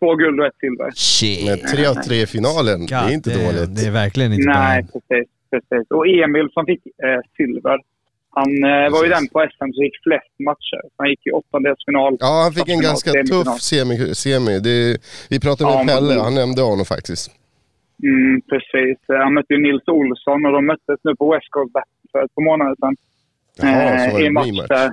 Två guld och ett silver. Shit. Men tre av tre i finalen, det är inte God damn, dåligt. Det är verkligen inte Nej, precis, precis. Och Emil som fick eh, silver. Han eh, var ju den på SM som gick flest matcher. Han gick i åttondelsfinal. Ja, han fick en ganska tuff semi. semi. Det, vi pratade Ja, med men- Pelle, han nämnde honom faktiskt. Mm, precis. Han mötte ju Nils Olsson och de möttes nu på West Coast Battle för ett par månader sedan. Jaha, så var Eh, det I en match rematch. där,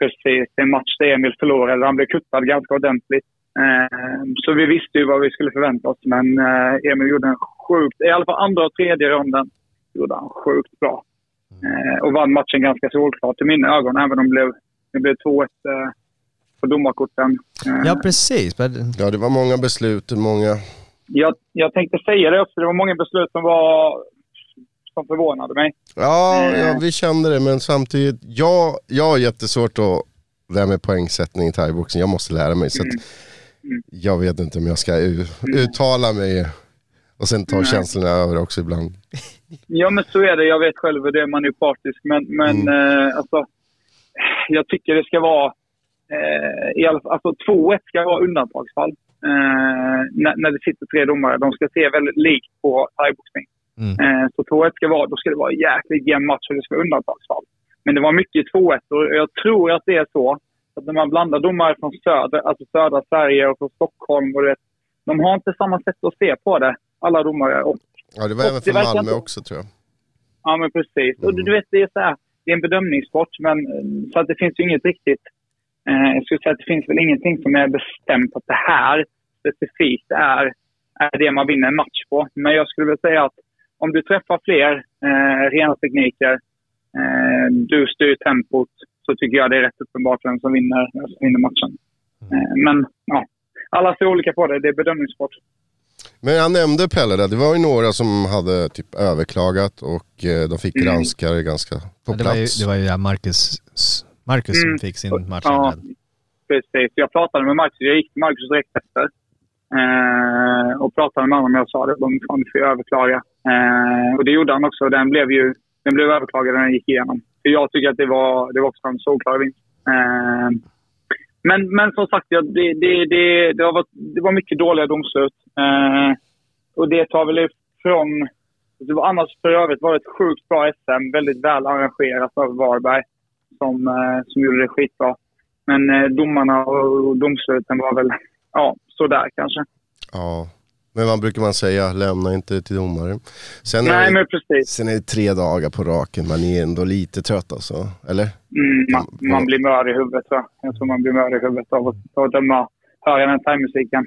precis, en match där Emil förlorade. Han blev kuttad ganska ordentligt. Eh, så vi visste ju vad vi skulle förvänta oss, men eh, Emil gjorde en sjukt, i alla fall andra och tredje ronden, gjorde han sjukt bra. Och vann matchen ganska solklart i mina ögon, även om det blev, det blev 2-1 eh, på domarkorten. Ja, precis. Ja, det var många beslut, många... jag, jag tänkte säga det också, det var många beslut som var som förvånade mig. Ja, Eh. ja, vi kände det, men samtidigt, jag, jag har jättesvårt att, det här med poängsättning i thaiboxning, jag måste lära mig. Så att Mm. jag vet inte om jag ska u, uttala mig Och sen tar känslorna över också ibland. Ja, men så är det. Jag vet själv hur det är. Man är partisk. Men, men eh, alltså, jag tycker det ska vara... Eh, i alla, alltså 2-1 ska vara undantagsfall. Eh, när, när det sitter tre domare. De ska se väldigt likt på thaiboxning. Mm. Eh, så 2-1 ska vara, då ska det vara en jäkligt jämn match och det ska vara undantagsfall. Men det var mycket 2-1 och jag tror att det är så att när man blandar domare från söder, alltså södra Sverige och från Stockholm och du vet, de har inte samma sätt att se på det, alla domare. Och Ja, det var även verkar Malmö också tror jag. Ja, men precis. Och du, du vet, det är så här, det är en bedömningssport, men eh, så att det finns ju inget riktigt... Eh, jag skulle säga att det finns väl ingenting som är bestämt att det här specifikt är, är det man vinner en match på. Men jag skulle vilja säga att om du träffar fler eh, rena tekniker, eh, du styr tempot, så tycker jag det är rätt uppenbart vem som vinner, som vinner matchen. Eh, men ja, alla ser olika på det. Det är bedömningssport. Men jag nämnde Pelle där, det var ju några som hade typ överklagat och eh, de fick Mm. granskare ganska på Ja, det, var ju, plats. det var ju Marcus, Marcus Mm. som fick sin match Ja, precis. Jag pratade med Marcus. Jag gick till Marcus direkt efter. Eh, och pratade med honom. Jag sa det. De fan, får överklaga. Eh, och det gjorde han också. Den blev ju den blev överklagad när den gick igenom. För jag tycker att det var, det var också en solklar vinst. Eh, men, men som sagt, ja, det, det, det, det, var, det var mycket dåliga domslut. Eh, och det tar väl ifrån... Det var annars för övrigt var det ett sjukt bra SM. Väldigt väl arrangerat av Varberg som, eh, som gjorde det skitbra. Men eh, domarna och, domsluten var väl, ja, sådär kanske. Ja, men vad brukar man säga? Lämna inte till domare. Sen är, Nej, det, men precis. sen är det tre dagar på raken, man är ändå lite trött alltså. Eller? Mm, man, man blir mör i huvudet, tror jag. Tror man blir mör i huvudet av att, av att döma, höra den thaimusiken.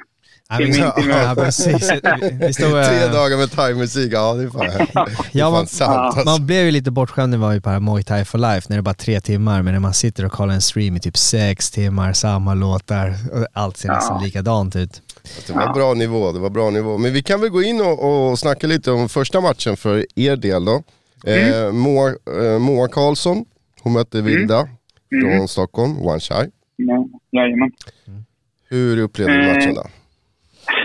Ja, Till vi- min- till min- ja, precis. Vi- Vi stod, eh, Tre dagar med thaimusik, ja det är fan, det är Ja, fan man- sant alltså. Man blev ju lite bortskämd när vi var ju på här Muay Thai for Life, när det är bara tre timmar, men när man sitter och kollar en stream i typ sex timmar, samma låtar, och allt ser nästan likadant ut. Det var bra nivå, det var bra nivå. Men vi kan väl gå in och, och snacka lite om första matchen för er del då. Eh, Moa, eh, Moa Karlsson, hon mötte Vilda från Stockholm, One Shy. Ja, jajamän. Hur upplevde du Eh, matchen då?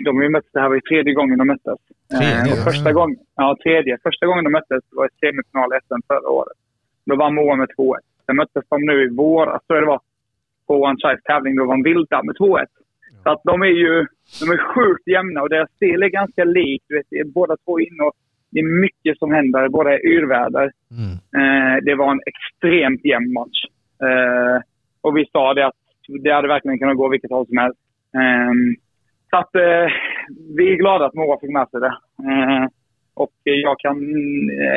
De har ju mötts, det här var ju tredje gången de möttes. Tredje? och första, gång, ja, tredje. första gången de möttes var i semifinal i SM förra året. Då vann Moa med 2-1. Sen möttes de nu i våras, tror jag det var, på One Child tävling. Då vann Vilda med 2-1. Så att de är ju de är sjukt jämna och deras stil är ganska lik. Du vet, båda två in och det är mycket som händer. Båda är yrväder. Mm. Eh, det var en extremt jämn match. Eh, och vi sa det att det hade verkligen kunnat gå vilket håll som helst. Eh, så att eh, vi är glada att Moa fick med sig det. Eh, och jag kan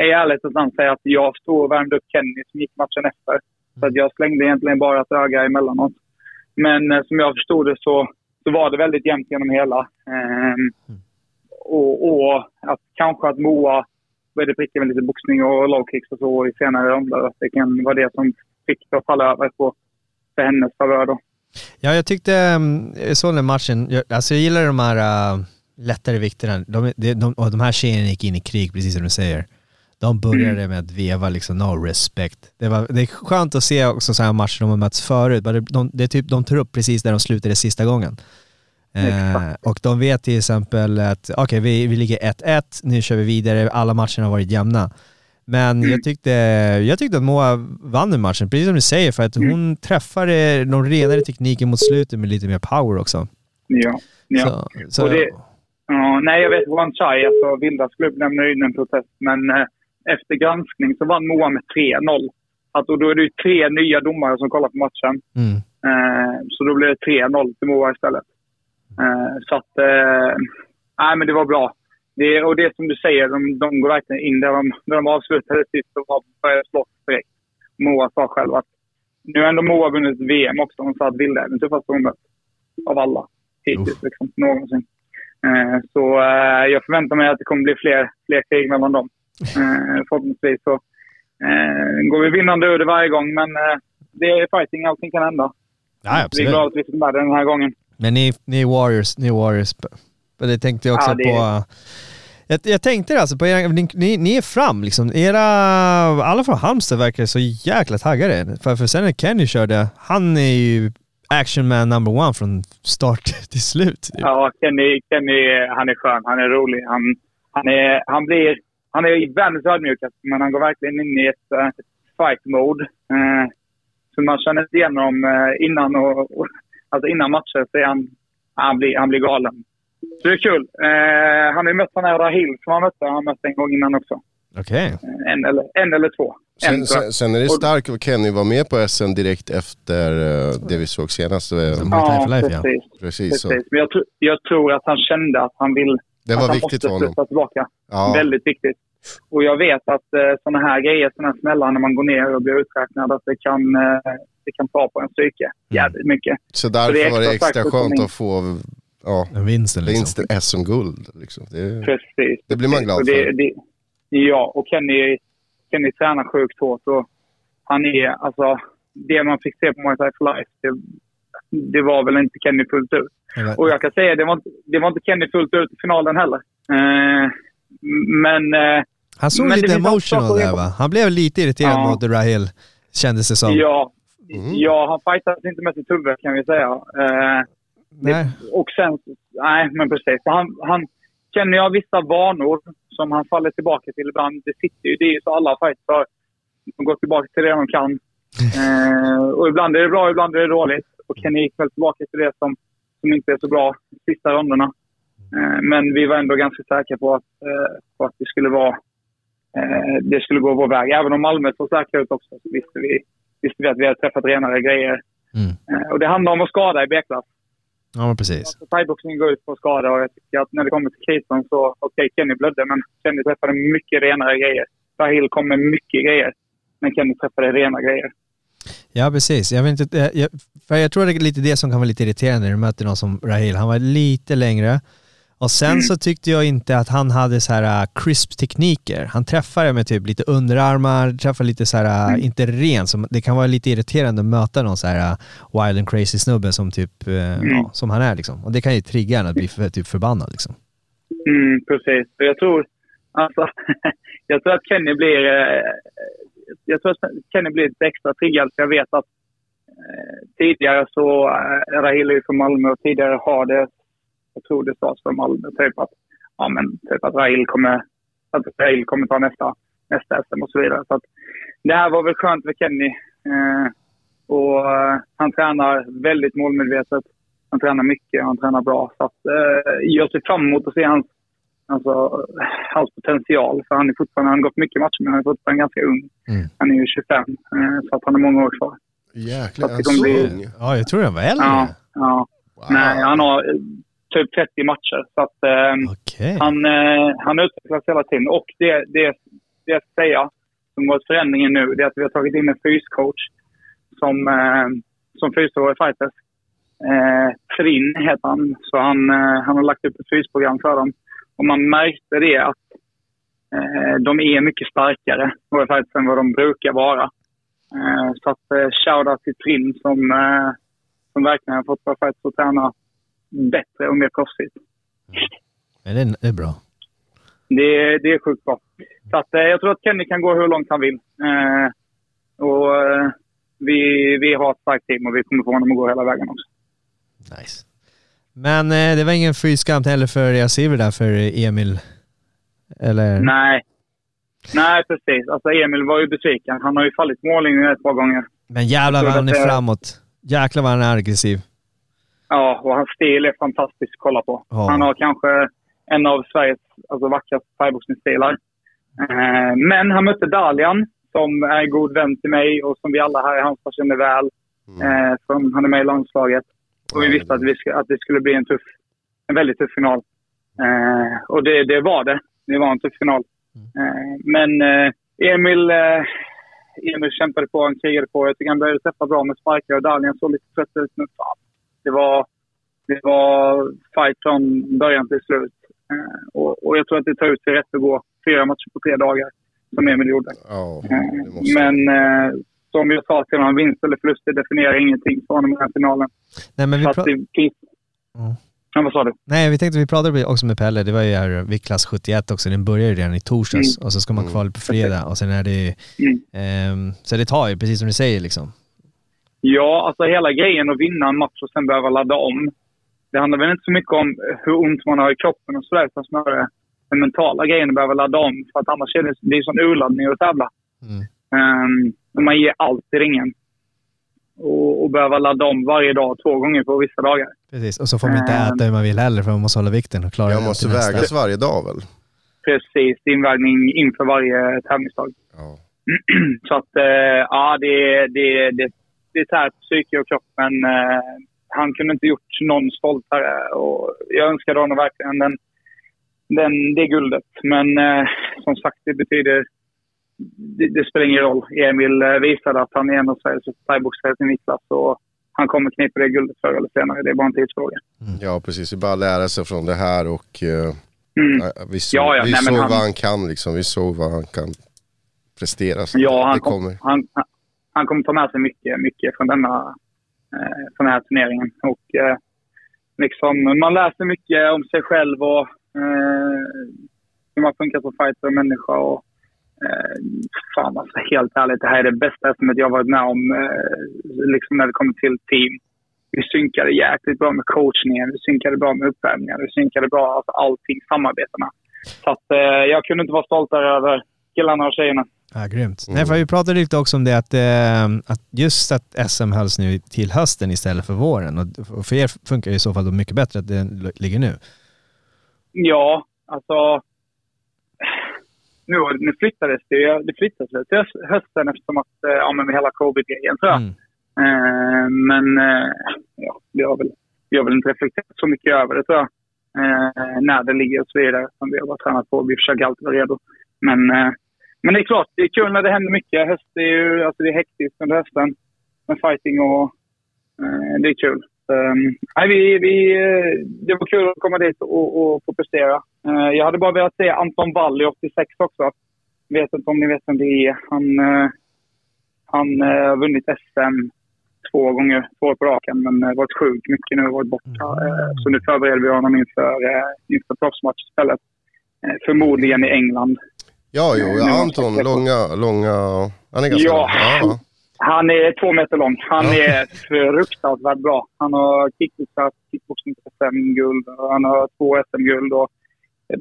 i ärlighetens namn säga att jag stod och värmde upp Kenny som gick matchen efter. Så att jag slängde egentligen bara ett öga emellanåt. Men eh, som jag förstod det så, så var det väldigt jämnt genom hela. Eh, och, och att kanske att Moa började pricka med lite boxning och low kicks och så i senare. Att det kan vara det som fick det att falla över på för hennes favör då. Ja, jag tyckte, mm, jag såg den matchen, jag, alltså jag gillar de här äh, lättare vikterna, de, de, de, och de här tjejerna gick in i krig, precis som du säger. De började med att veva liksom no respect. Det, var, det är skönt att se också så här matcher de har mötts förut, bara de, det är typ, de tar upp precis där de slutade sista gången. Eh, och de vet till exempel att okej, vi, vi ligger 1-1, nu kör vi vidare, alla matcherna har varit jämna. Men jag, tyckte, jag tyckte att Moa vann den matchen, precis som du säger, för att hon träffade de renare tekniken mot slutet med lite mer power också. Ja. ja. Så, så, det- Ja, nej, jag vet One Chai, alltså Vildas klubb lämnade in en protest, men eh, efter granskning så vann Moa med 3-0. Alltså, då är det ju tre nya domare som kollar på matchen. mm. Eh, så då blev det 3-0 till Moa istället. Eh, så att, eh, nej men det var bra. Det, och det som du säger, de, de går verkligen in där de, där de avslutade sist och var- började slåss direkt. Moa sa själv att nu har ändå Moa vunnit VM också. Hon sa att Vilda är den tuffaste hon mött av alla hittills liksom, någonsin. Eh, så eh, jag förväntar mig att det kommer bli fler, fler krig mellan dem. Eh, förhoppningsvis så eh, går vi vinnande ur det varje gång, men eh, det är fighting, allting kan hända. Ja, Vi är absolut. glada att vi fick med den här gången. Men ni, ni är Warriors, ni är Warriors. Men det tänkte jag också Ja, det- på... Jag, jag tänkte alltså på era, ni, ni, är fram liksom. Era, alla från Halmstad verkar så jäkla taggade. För, för sen när Kenny körde, han är ju action man number one från start till slut. Ja, Kenny, Kenny han är skön. Han är rolig. Han, han, är, han, blir, han är världens ödmjukaste, men han går verkligen in i ett, eh, ett fight-mode. Eh, så man känner inte igenom eh, innan, och, och, alltså innan matcher så han, han, blir, han blir galen. Så det är kul. Eh, han har ju mött den här Rahil som han mötte, han har mött en gång innan också. Okej. Eh, En eller, en eller två. En, Sen, jag. sen, sen är det Och- starkt att Kenny var med på SM direkt efter eh, det vi såg senast. For Life, ja. precis. Precis, så. precis. Men jag, tr- jag tror att han kände att han vill Det att var han viktigt måste för honom. sluta tillbaka. Ja. Väldigt viktigt. Och jag vet att eh, sådana här grejer, sådana här smällar när man går ner och blir uträknad, att det kan, eh, det kan ta på en psyke jävligt mycket. Så det är därför var det extra skönt att få ja, En vinsten liksom. vinsten SM-guld. Liksom. Det, Precis. det blir man glad och det, för. det, Ja, och Kenny, Kenny tränar sjukt hårt. Och han är, alltså, det man fick se på Muay Thai for Life, det, det var väl inte Kenny fullt ut. Eller- Och jag kan säga, det var, det var inte Kenny fullt ut i finalen heller. Eh, men... Eh, Han såg lite emotional där va? Han blev lite irriterad Ja. mot Rahil, kändes det som. ja, Mm. ja, han fightades inte med sitt huvud kan vi säga. Eh, Nej. Och sen, nej men precis. Han, han känner jag vissa vanor som han faller tillbaka till ibland. Det sitter ju, det är ju så alla fighters De går tillbaka till det de kan. Eh, och ibland är det bra, ibland är det dåligt. Och Kenny gick väl tillbaka till det som, som inte är så bra de sista rundorna. Eh, men vi var ändå ganska säkra på att, eh, på att det skulle vara eh, det skulle gå vår väg. Även om Malmö såg säkra ut också så visste vi, visste vi att vi hade träffat renare grejer. Mm. Eh, och det handlar om att skada i B-klass. Ja men precis. Alltså, thaiboxning går ut på skada och jag tycker att när det kommer till kritan så, okej Kenny blödde men Kenny träffade mycket renare grejer. Rahil kom med mycket grejer. Men Kenny träffade rena grejer. Ja precis. Jag, vet inte, jag, för jag tror det är lite det som kan vara lite irriterande när du möter någon som Rahil. Han var lite längre. Och sen Mm. så tyckte jag inte att han hade så här uh, crisp tekniker. Han träffade med typ lite underarmar, träffade lite så här, uh, Mm. inte ren, som, det kan vara lite irriterande att möta någon så här uh, wild and crazy snubbe som typ, Mm. ja, som han är liksom. Och det kan ju trigga en att bli för, typ förbannad liksom. Mm, precis. Och jag tror, alltså, jag tror att Kenny blir, jag tror att Kenny blir lite extra triggad för jag vet att tidigare så, Rahil är ju från Malmö och tidigare har det, jag tror det sades från Malmö, typ att, ja men typ att Rahil kommer, att Rahil kommer ta nästa, nästa SM och så vidare. Så att det här var väl skönt för Kenny. Eh, och eh, han tränar väldigt målmedvetet. Han tränar mycket, han tränar bra. Så att, eh, jag ser fram emot att se hans alltså, hans potential. För han är fortfarande, han har gått mycket matcher men han är fortfarande ganska ung. Mm. Han är ju 25, eh, så att han har många år kvar. Jäklar, Så att det kommer så bli- ung. Ja, jag tror han var äldre. Ja, ja. Wow. Nej, han har typ 30 matcher. Så att, eh, Okej. han, eh, han utvecklas hela tiden. Och det, det, det jag ska säga, som var förändringen nu, det är att vi har tagit in en fyscoach som, eh, som fysar i fighters. Eh, Trin heter han. Så han, eh, han har lagt upp ett fysprogram för dem. Och man märkte det att eh, de är mycket starkare våra fighters än vad de brukar vara. Eh, så att eh, shoutout till Trin som, som verkligen har fått våra fighters att träna bättre och mer proffsigt. Men det, är- det är bra. Det, det är sjukt bra. Så att, eh, jag tror att Kenny kan gå hur långt han vill. Eh, och eh, vi, vi har ett starkt team och vi kommer få honom att gå hela vägen också. Nice. Men eh, det var ingen fyskamp heller för Yasiver där för Emil? Eller? Nej. Nej, precis. Alltså Emil var ju besviken. Han har ju fallit mållinjen ett par gånger. Men jävlar vad han är framåt. Jäklar vad han är aggressiv. Ja, och hans stil är fantastisk att kolla på. Ja. Han har kanske en av Sveriges alltså, vackraste thaiboxningsstilar. Eh, men han mötte Dalian, som är god vän till mig och som vi alla här i Halmstad känner väl. Eh, som han är med i landslaget. Och vi visste att, vi sk- att det skulle bli en tuff, en väldigt tuff final. Eh, och det, det var det. Det var en tuff final. Eh, men eh, Emil, eh, Emil kämpade på, han krigade på. Jag tycker han började träffa bra med sparkar och Dalian såg lite trött ut nu. Fan. Det var, det var fight från början till slut. Eh, och, och jag tror att det tar ut sig rätt att gå fyra matcher på tre dagar, som Emil gjorde. Ja, det måste Men eh, som jag sa till honom, vinst eller förlust det definierar ingenting för honom i den här finalen. Nej, men vi pra- det finns... Mm. Ja, vad sa du? Nej, vi tänkte vi pratade också med Pelle, det var ju här viktklass 71 också, den börjar ju redan i torsdags och så ska man kvala på fredag och sen är det Mm. ehm, så det tar ju, precis som du säger liksom. Ja, alltså hela grejen att vinna en match och sen behöva ladda om. Det handlar väl inte så mycket om hur ont man har i kroppen och sådär, utan snarare den mentala grejen behöver ladda om. För att annars är det, det är sån urladdning att tävla. Mm. Um, man ger allt i ringen. Och, och behöva ladda om varje dag, två gånger på vissa dagar. Precis, och så får man inte Ehm. äta hur man vill heller för man måste hålla vikten och klara Jag det måste till nästa. vägas varje dag väl? Precis, invägning inför varje tävlingsdag. Ja. Så att, eh, ja, det, det, det, det tär på psyke och kropp, men eh, han kunde inte gjort någon stoltare. Och jag önskade honom verkligen den, den, det guldet. Men eh, som sagt, det betyder... Det, det spelar ingen roll. Emil eh, visade att han är en av Sveriges thaiboxare till Niklas och han kommer knipa det guldet förr eller senare. Det är bara en tidsfråga. ja, precis. Vi bara lära sig från det här och eh, Mm. ja, vi såg, Ja, ja, vi nej, såg han- vad han kan liksom. Vi såg vad han kan prestera. Så Ja, han, det kom, kommer. han, han- han kommer ta med sig mycket, mycket från, denna, eh, från den här turneringen. Och, eh, liksom, man lär sig mycket om sig själv och eh, hur man funkar som fighter och människa. Och, eh, fan alltså, helt ärligt, det här är det bästa SM jag varit med om eh, liksom när det kommer till team. Vi synkade jäkligt bra med coachningen, vi synkade bra med uppvärmningen, vi synkade bra alltså, allting, samarbetena. Så att, eh, jag kunde inte vara stoltare över killarna och tjejerna. Ja, grymt. Nej, för vi pratade lite också om det att, eh, att just att SM hölls nu till hösten istället för våren. Och för er funkar det i så fall då mycket bättre att det ligger nu. Ja, alltså... Nu, nu flyttades det det flyttades till höst- hösten eftersom att, eh, ja, men med hela covid-grejen tror jag. Mm. Eh, men eh, ja, vi har, väl, vi har väl inte reflekterat så mycket över det tror jag. Eh, när det ligger och så vidare. Som vi har bara tränat på. Vi försöker alltid vara redo. Men, eh, men det är klart, det är kul när det händer mycket. Höst är ju, alltså det är hektiskt under hösten. Med fighting och eh, det är kul. Um, nej, vi, vi, eh, det var kul att komma dit och, och få prestera. Eh, jag hade bara velat se Anton Wall i 86 också. Vet inte om ni vet vem det är. Han, eh, han eh, har vunnit SM två gånger, två år på raken, men varit sjuk mycket nu och varit borta. Eh, så nu förbereder vi honom inför, inför proffsmatch istället. Förmodligen i England. Ja, jo, ja, har Anton, jag- långa, långa... Han är ganska Ja. lång. Ja, Han är två meter lång. Han Ja. är fruktansvärt bra. Han har kickboxat, kickboxning SM-guld. och Han har två SM-guld och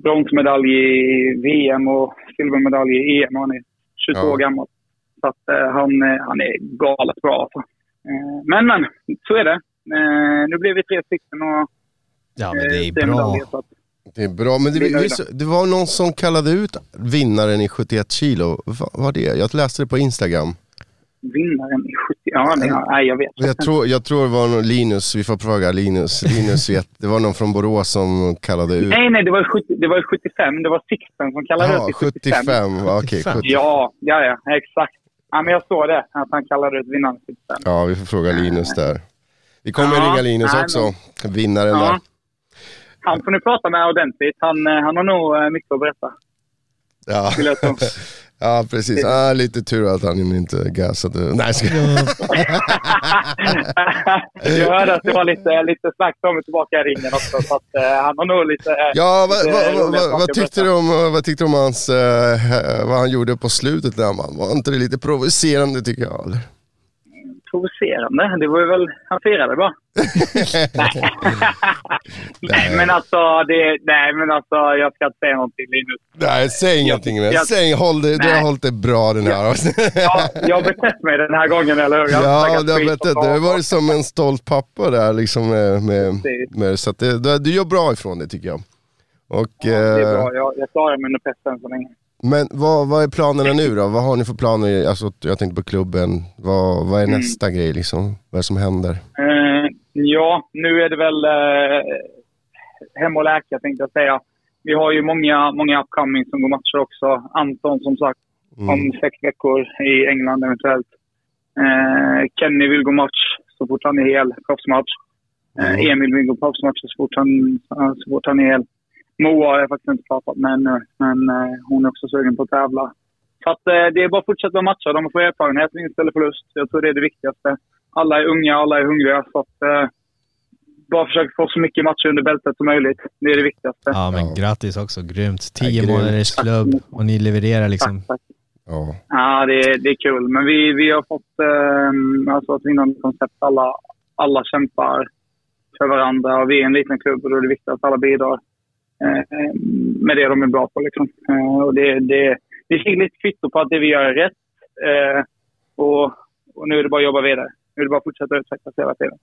bronsmedalj i VM och silvermedalj i EM. Han är 22 Ja. år gammal. Så att, eh, han, eh, han är galet bra. Alltså. Eh, men, men, så är det. Nu blev vi tre stycken och Ja, men det är bra. medaljer, Det är bra, men det, visst- det var någon som kallade ut vinnaren i 71 kilo. Vad var det? Jag läste det på Instagram. Vinnaren i 70... Ja, nej, nej, jag vet. Jag tror, jag tror det var någon Linus, vi får fråga Linus. Linus vet, det var någon från Borås som kallade ut. Nej, nej, det var, 70, det var 75. Det var Sixten som kallade Ja, ut till 75. 75. ja, Okej, 70. Ja, ja, ja, exakt. Ja, men jag såg det, att han kallade ut vinnaren till 75. Ja, vi får fråga Linus där. Vi kommer Ja, ringa Linus nej, också. Vinnaren Ja. där. Han får ni prata med ordentligt. Han, eh, han har nog eh, mycket att berätta. Ja, ja precis. Ah, lite tur att han inte gasade. Nej, ska... jag hörde att det var lite, lite snack om mig tillbaka i ringen också. Så att, eh, han har nog lite... eh, Ja, vad, lite vad, roliga vad, vad, tyckte du om, vad tyckte du om hans, eh, vad han gjorde på slutet där man? Var inte det lite provocerande tycker jag? Eller? Provocerande. Det var ju väl... Han firade bra. nej. nej, men alltså, det, nej, men alltså, jag ska inte säga någonting Linus. Nej, säg ingenting mer. jag- Säg, håll det, du har hållit det bra den här. Ja, jag har betett mig den här gången, eller hur? Ja, det har berättat. och- Du har varit som en stolt pappa där liksom med, med, Precis. med så det, du, du gör bra ifrån det tycker jag. Och, Ja, det är eh, bra. Jag, jag klarar mig under pressen så länge. Men vad, vad är planerna nu då? Vad har ni för planer? Alltså, jag tänkte på klubben. Vad, vad är Mm. nästa grej liksom? Vad är det som händer? Eh, ja, nu är det väl eh, hem och läka tänkte jag säga. Vi har ju många, många upcoming som går matcher också. Anton som sagt om sex veckor i England eventuellt. Eh, Kenny vill gå match så fort han är hel, proffsmatch. Eh, Mm. Emil vill gå proffsmatch så fort han, så fort han är hel. Moa har jag faktiskt inte pratat med ännu, men eh, hon är också sugen på att tävla. Så att, eh, det är bara att fortsätta matcha. De får erfarenhet, vinst eller förlust. Jag tror det är det viktigaste. Alla är unga, alla är hungriga. Så att, eh, bara försöka få så mycket matcher under bältet som möjligt. Det är det viktigaste. Ja, men Ja. grattis också. Grymt. Tio grymt. månaders klubb och ni levererar liksom. Tack, tack. Ja. Ja, det, är- det är kul. Men vi, vi har fått eh, alltså ett vinnande koncept. Alla, alla kämpar för varandra och vi är en liten klubb och då är det viktigt att alla bidrar. Eh, med det de är bra på. Liksom. Eh, och det, det, vi fick lite kvitto på att det vi gör är rätt. Eh, och, och nu är det bara att jobba vidare. Nu är det bara att fortsätta utvecklas hela tiden.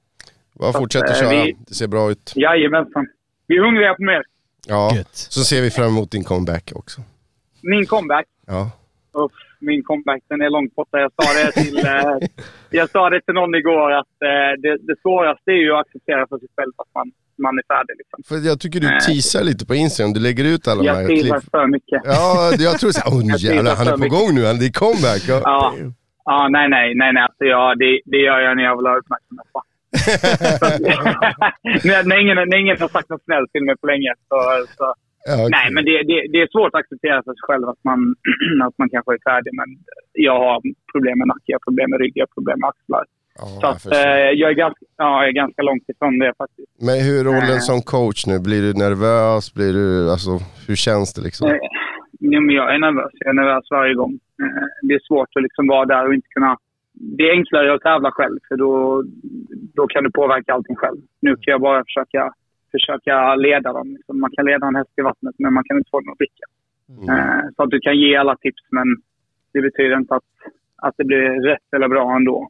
Bara Så fortsätt att, att eh, köra. vi- Det ser bra ut. Jajamensan. Vi är hungriga på mer. Ja, Gött. så ser vi fram emot din comeback också. Min comeback. Ja. Uff, min comeback den är långt borta. Jag sa det till, jag sa det till någon igår att det, det svåraste är ju att acceptera för sig själv att man, man är färdig. Liksom. För jag tycker du Nej. teasar lite på Instagram. Du lägger ut alla de här Jag trivs klipp. för mycket. Ja, jag tror såhär, åh Jag jävlar, han är teasar på gång nu. Han- Det är comeback. Ja. Ja, ja nej, nej, nej, nej. Alltså, ja, det, det gör jag när jag vill ha uppmärksamhet. när, ingen, när ingen har sagt något snällt till mig på länge. Så, så. Ja, okej. Nej, men det, det, det är svårt att acceptera för sig själv att man, att man kanske är färdig. Men jag har problem med nacke, jag har problem med rygg, jag har problem med axlar. Ja, Så jag att, förstår. eh, jag, är ganska, ja, jag är ganska långt ifrån det faktiskt. Men hur är rollen eh. som coach nu? Blir du nervös? Blir du, alltså, hur känns det liksom? Eh, Jo, men jag är nervös. Jag är nervös varje gång. Eh, Det är svårt att liksom vara där och inte kunna... Det är enklare att tävla själv, för då, då kan du påverka allting själv. Nu kan jag bara försöka, försöka leda dem. Liksom, Man kan leda en häst i vattnet, men man kan inte få den att dricka. Eh, Så att du kan ge alla tips, men det betyder inte att, att det blir rätt eller bra ändå.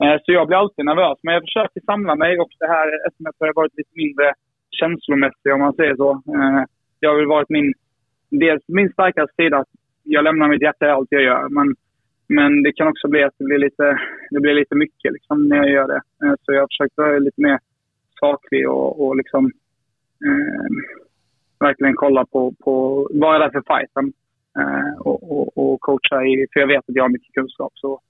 Eh, så jag blir alltid nervös, men jag försöker samla mig och det här sms har varit lite mindre känslomässigt om man säger så. Eh, det har väl varit min, dels min starkaste sida att jag lämnar mitt hjärta i allt jag gör. Men, men det kan också bli att det blir lite, det blir lite mycket liksom, när jag gör det. Eh, så jag har försökt vara lite mer saklig och, och liksom, eh, verkligen kolla på, på vad är det för fighten. Eh, och, och, och coacha i, för jag vet att jag har mycket kunskap. Så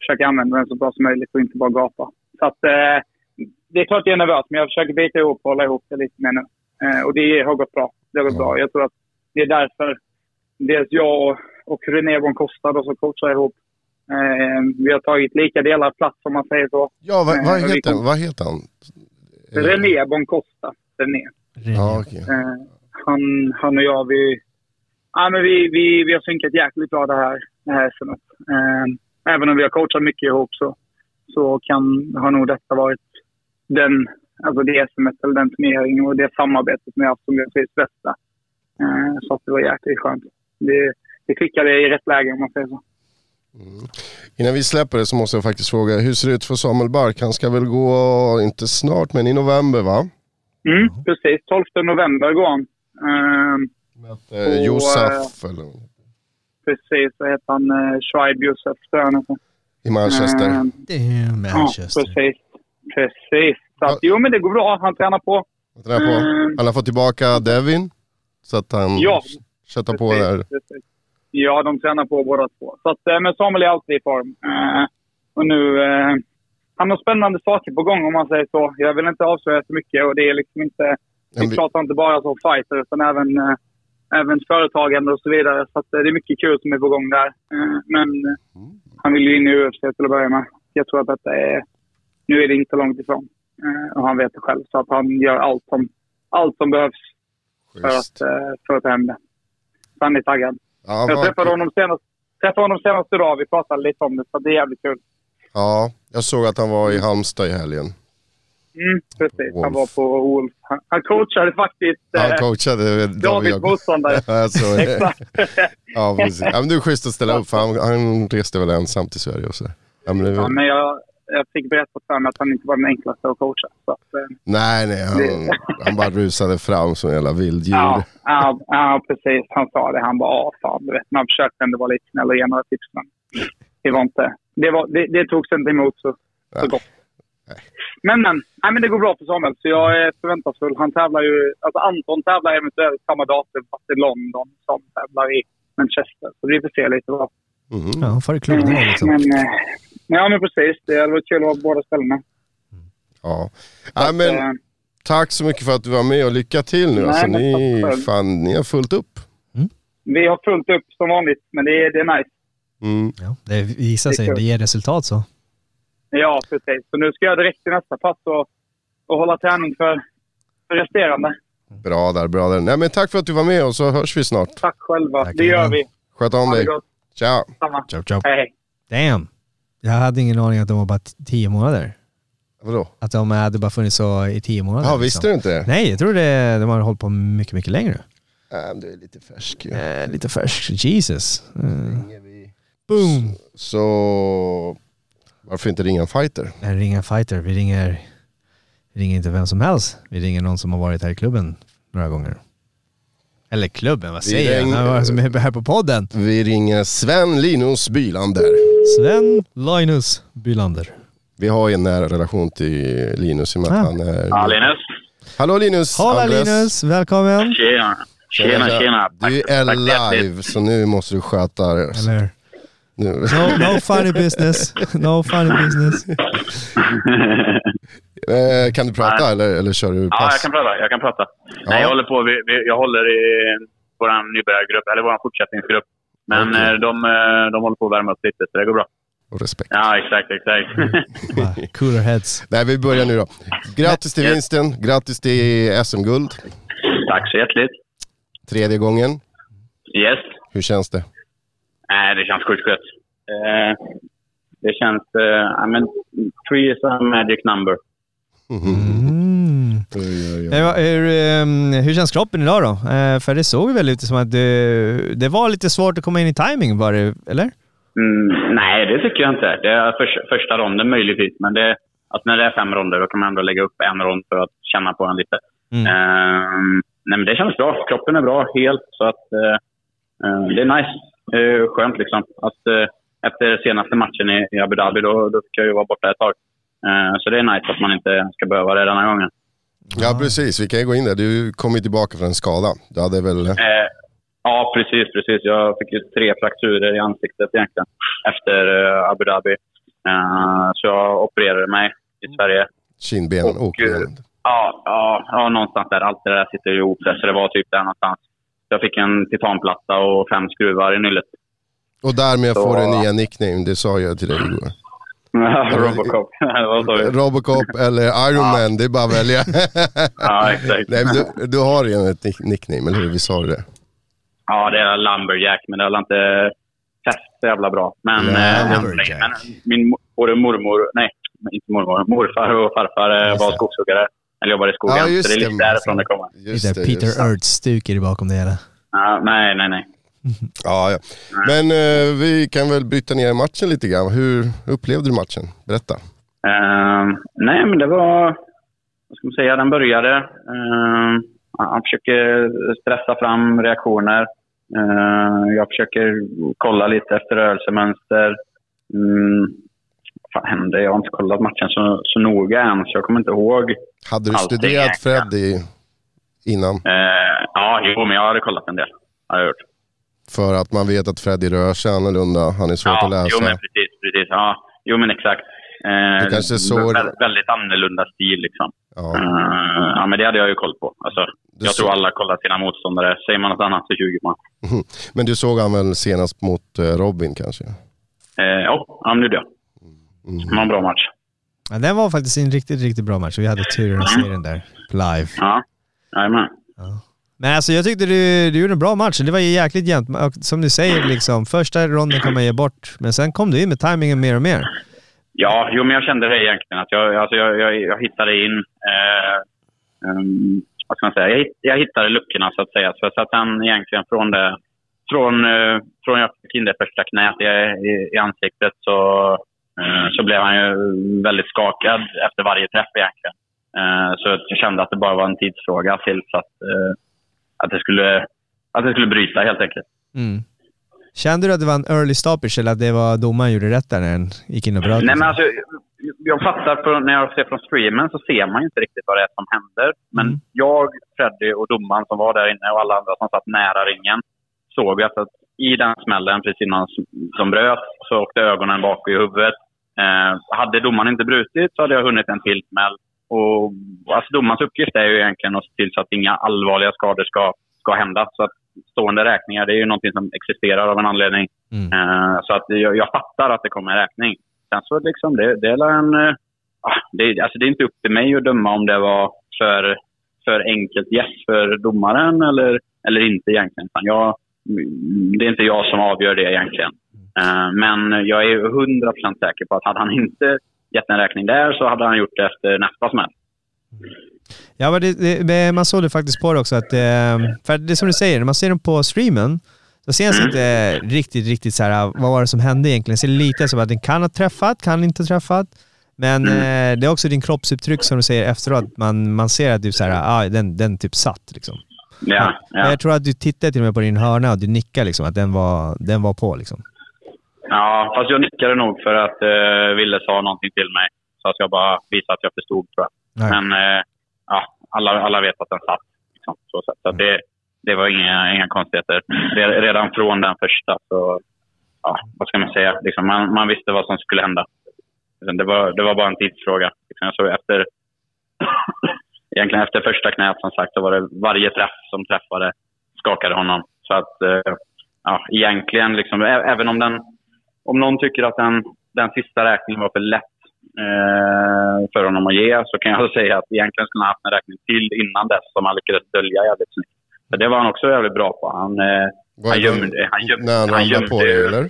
försöker använda den så bra som möjligt och inte bara gapa. Så att, eh, det är klart jag är nervös, men jag försöker bita ihop och hålla ihop det lite mer nu. Eh, och det har gått bra. Det har gått bra. Jag tror att det är därför dels jag och, och René von Costa då, som coachar ihop. Eh, vi har tagit lika delar plats om man säger så. Ja, vad, vad, Eh, vi heter, kom- vad heter han? Eh, René von Costa. René. Ja, okej. Eh, han, han och jag, vi, ja, men vi, vi, vi har synkat jäkligt bra det här, det här SMet. Eh, även om vi har coachat mycket ihop så, så kan, har nog detta varit den, alltså det SMet eller den turneringen och det samarbetet som jag haft som jag trivs bästa. Eh, så att det var jäkligt skönt. Det, det klickade i rätt läge om man säger så. Innan vi släpper det så måste jag faktiskt fråga, hur ser det ut för Samuel Bark? Han ska väl gå, inte snart, men i november va? Mm, precis. 12 november går han. Eh, Eh, Och, Josef eller, precis, så heter han eh, Schweib Josef, tror jag han heter. i Manchester. Eh, Det är Ja, Manchester. precis. Precis. Så att, Ja. jo, men det går bra. Han tränar på. Jag tränar på. Mm. Han har fått tillbaka Devin. Så att han Ja, köttar på där. precis. Ja, de tränar på båda två. Så att, eh, men Samuel är alltid i form. Eh, och nu... Eh, han har spännande saker på gång om man säger så. Jag vill inte avslöja så mycket och det är liksom inte... Vi vi- pratar inte bara som fighter utan även, eh, även företagande och så vidare. Så eh, det är mycket kul som är på gång där. Eh, men eh, han vill ju in i UFC till att börja med. Jag tror att detta är... Nu är det inte långt ifrån. Och han vet det själv. Så att han gör allt som, allt som behövs för att, för att det. Så han är taggad. Ja, Jag träffade honom senast, träffade honom senaste dag. Vi pratade lite om det, så det är jävligt kul. ja, jag såg att han var i Halmstad i helgen. Mm, precis. Han Wolf. var på Wolf. Han, han coachade faktiskt Han eh, coachade David. motståndare. Exakt. Ja, precis. Ja, men det är schysst att ställa upp för han, han reste väl ensam till Sverige och så. Ja, men det ja, men jag, jag fick berätta för mig att han inte var den enklaste att coacha. Så att, eh, Nej, nej, han, han bara rusade fram som en jävla vilddjur. ja, ja, ja, precis. Han sa det. Han bara, ja fan, du vet. Man försökte ändå vara lite snäll och ge några tips, men det var inte... Det, var, det, det togs inte emot så, så Nej. Men, men, nej, men det går bra för Samuel, så jag är förväntansfull. Han tävlar ju... Alltså Anton tävlar eventuellt samma datum, fast i London, som tävlar i Manchester. Så vi får se lite vad... Mhm. Ja, får det Mm, liksom. Men, eh, ja, men precis. Det hade varit kul att vara på båda ställena. Ja. ja, men Eh, tack så mycket för att du var med och lycka till nu. Nej, Alltså, ni, fan, ni har fullt upp. vi har fullt upp som vanligt, men det är, det är nice. Mm. Ja, det visar Det är sig, kul. det ger resultat så. Ja, precis. Så nu ska jag direkt till nästa pass och, och hålla träning för, för resterande. Bra där, bra där. Nej, men tack för att du var med och så hörs vi snart. Tack själva. Tack, det gör vi. Sköt om dig. gott. Ciao. Samma. Ciao, ciao. Hej, hej. Damn. Jag hade ingen aning att de var bara tio månader. Vadå? Att de hade bara funnits så i tio månader. Ja, liksom. visste du inte det? Nej, jag tror det, de har hållit på mycket, mycket längre. Nej, men du är lite färsk ju. Eh, lite färsk. Jesus. Mm. Boom! Så varför inte ringa en fighter? Vi ringer en fighter. Vi ringer, vi ringer inte vem som helst. Vi ringer någon som har varit här i klubben några gånger. Eller klubben, vad säger jag? Han som är här på podden. Vi ringer Sven Linus Bylander. Sven Linus Bylander. Vi har ju en nära relation till Linus i och med att Ah. han är... Ja, Linus. Hallå Linus! Andres. Linus, välkommen! Tjena. Tjena, tjena. Du Tack- är tack live, så nu måste du sköta det. Eller? No, no funny business. No funny business. Eh, kan du prata Nej. eller, eller kör du pass? Ja, jag kan prata. Jag kan prata. Nej, jag håller på. Vi, vi, jag håller i vår nybörjargrupp, eller vår fortsättningsgrupp. Men Okej. eh, de, eh, de håller på att värma upp lite, så det går bra. Och respekt. Ja, exakt, exakt. Ah, Cooler heads. Nej, vi börjar nu då. Grattis till vinsten, grattis till SM-guld. Tack så hjärtligt. Tredje gången. Yes. Hur känns det? Nej, det känns sjukt gött. Eh, det känns... Eh, I mean, three is a magic number. Mm. Oj, oj, oj. Eh, Hur, ehm, hur känns kroppen idag då? Eh, För det såg väl ut som att det, det var lite svårt att komma in i timing var det, eller? Mm, nej, det tycker jag inte. Det är för, första ronden möjligtvis, men det, alltså när det är fem ronder då kan man ändå lägga upp en rond för att känna på den lite. Mm. Ehm, nej, men det känns bra. Kroppen är bra helt, så att eh, det är nice. Uh, skönt liksom. Att, eh, efter senaste matchen i, i Abu Dhabi, då, då fick jag ju vara borta ett tag. Eh, så det är nice att man inte ska behöva det denna gången. Ja, precis. Vi kan ju gå in där. Du kom ju tillbaka från en skada. Du hade väl... Eh, ja, precis, precis. Jag fick ju tre frakturer i ansiktet egentligen efter eh, Abu Dhabi. Eh, så jag opererade mig i Sverige. Kindbenen Och, åker eh. Ja, ja, ja, någonstans där. Allt det där sitter ihop där, så det var typ där någonstans. Jag fick en titanplatta och fem skruvar i nyllet. Och därmed så- får du nya nickname. Det sa jag till dig igår. Robocop. Robocop eller Iron Man, det är bara att välja. Ja, exakt. Nej, du, du har redan ett nick- nickname, eller hur? Vi sa det. Ja, det är Lumberjack, men det har inte fäst så jävla bra. Men, eh, men min både mormor, nej, inte mormor, morfar och farfar eh, var skogshuggare. Eller jobbade i skogen. Ja, just så det är det. lite därifrån det kommer. Just det, Peter. Ertz-stuk är det bakom det hela. Ja, nej, nej, nej. Ja, ja. Men eh, vi kan väl bryta ner matchen lite grann. Hur upplevde du matchen? Berätta. Ehm, nej, men det var... Vad ska man säga? Den började. ehm, han försöker stressa fram reaktioner. Ehm, jag försöker kolla lite efter rörelsemönster. Mm, fan hände? Jag har inte kollat matchen så, så noga än, så jag kommer inte ihåg. Hade du studerat. Fred i, innan? Eh, ja, jo, men jag hade kollat en del. Har jag gjort. För att man vet att Freddy rör sig annorlunda. Han är svår att Ja, läsa. jo, men precis. precis. Ja, jo, men exakt. Eh, Du kanske såg- vä- Väldigt annorlunda stil liksom. Ja. Eh, ja, men det hade jag ju koll på. Alltså, Du jag så- tror alla kollar sina motståndare. Säger man något annat så ljuger man. Men du såg han väl senast mot eh, Robin kanske? Eh, ja, det gjorde jag. Mm. Det var en bra match. Ja, den var faktiskt en riktigt, riktigt bra match. Vi hade tur att se den där live. Ja, jajamän. Men alltså jag tyckte du, du gjorde en bra match. Det var ju jäkligt jämnt. Och Som du säger, liksom, första ronden kan man ge bort, men sen kom du in med timingen mer och mer. Ja, jo, men jag kände det egentligen. Att jag, alltså, jag, jag, jag hittade in... Eh, ehm, vad ska man säga? Jag, jag hittade luckorna, så att säga. Så, så att sen egentligen från det... Från, eh, från jag fick in det första knät i, i, i ansiktet så, så blev han ju väldigt skakad efter varje träff egentligen. Eh, så jag kände att det bara var en tidsfråga tills att, eh, att, det skulle, att det skulle bryta helt enkelt. Mm. Kände du att det var en early stoppage eller att det var domaren gjorde rätt där när den gick in och bröt? Nej, men alltså, jag fattar, för när jag ser från streamen så ser man ju inte riktigt vad det är som händer. Men Mm. jag, Freddy och domaren som var där inne och alla andra som satt nära ringen såg ju att att i den smällen precis innan som bröt så åkte ögonen bak i huvudet. Eh, hade domaren inte brutit så hade jag hunnit en till smäll. Och, alltså, domarens uppgift är ju egentligen att se till så att inga allvarliga skador ska, ska hända. Så att stående räkningar, det är ju någonting som existerar av en anledning. Mm. Eh, så att jag, jag fattar att det kommer en räkning. Sen så liksom, det, det är en... eh, ah, det, alltså det är inte upp till mig att döma om det var för, för enkelt yes för domaren eller, eller inte egentligen. Jag, det är inte jag som avgör det egentligen. Eh, men jag är 100% säker på att hade han inte gett en räkning där så hade han gjort det efter nästa smäll. Ja, men det, det, man såg det faktiskt på det också. Att, eh, för det är som du säger, när man ser dem på streamen så syns Mm. inte riktigt, riktigt så här, vad var det som hände egentligen. Det ser lite som att den kan ha träffat, kan inte ha träffat. Men Mm. eh, det är också din kroppsuttryck som du säger efteråt. Man, man ser att du så här, ah, den, den typ satt. Liksom. Ja, ja. Jag tror att du tittade till och med på din hörna och du nickade liksom, att den var, den var på. Liksom. Ja fast jag nickade nog för att uh, Ville sa någonting till mig. Så att jag bara visade att jag förstod tror jag. Nej. Men eh, ja, alla, alla vet att den satt. Liksom, så sätt. så det, det var inga, inga konstigheter. Re- Redan från den första så, ja, vad ska man säga, liksom, man, man visste vad som skulle hända. Det var, det var bara en tidsfråga. Liksom, jag såg efter, egentligen efter första knät som sagt så var det varje träff som träffade skakade honom. Så att, eh, ja, egentligen, liksom, även om den, om någon tycker att den, den sista räkningen var för lätt eh, för honom att ge så kan jag säga att egentligen skulle han haft en räkning till innan dess som han lyckades dölja jävligt snyggt. Det var han också jävligt bra på. Han, eh, han det- gömde... Han gömde, När han han ramlar på gömde- dig eller?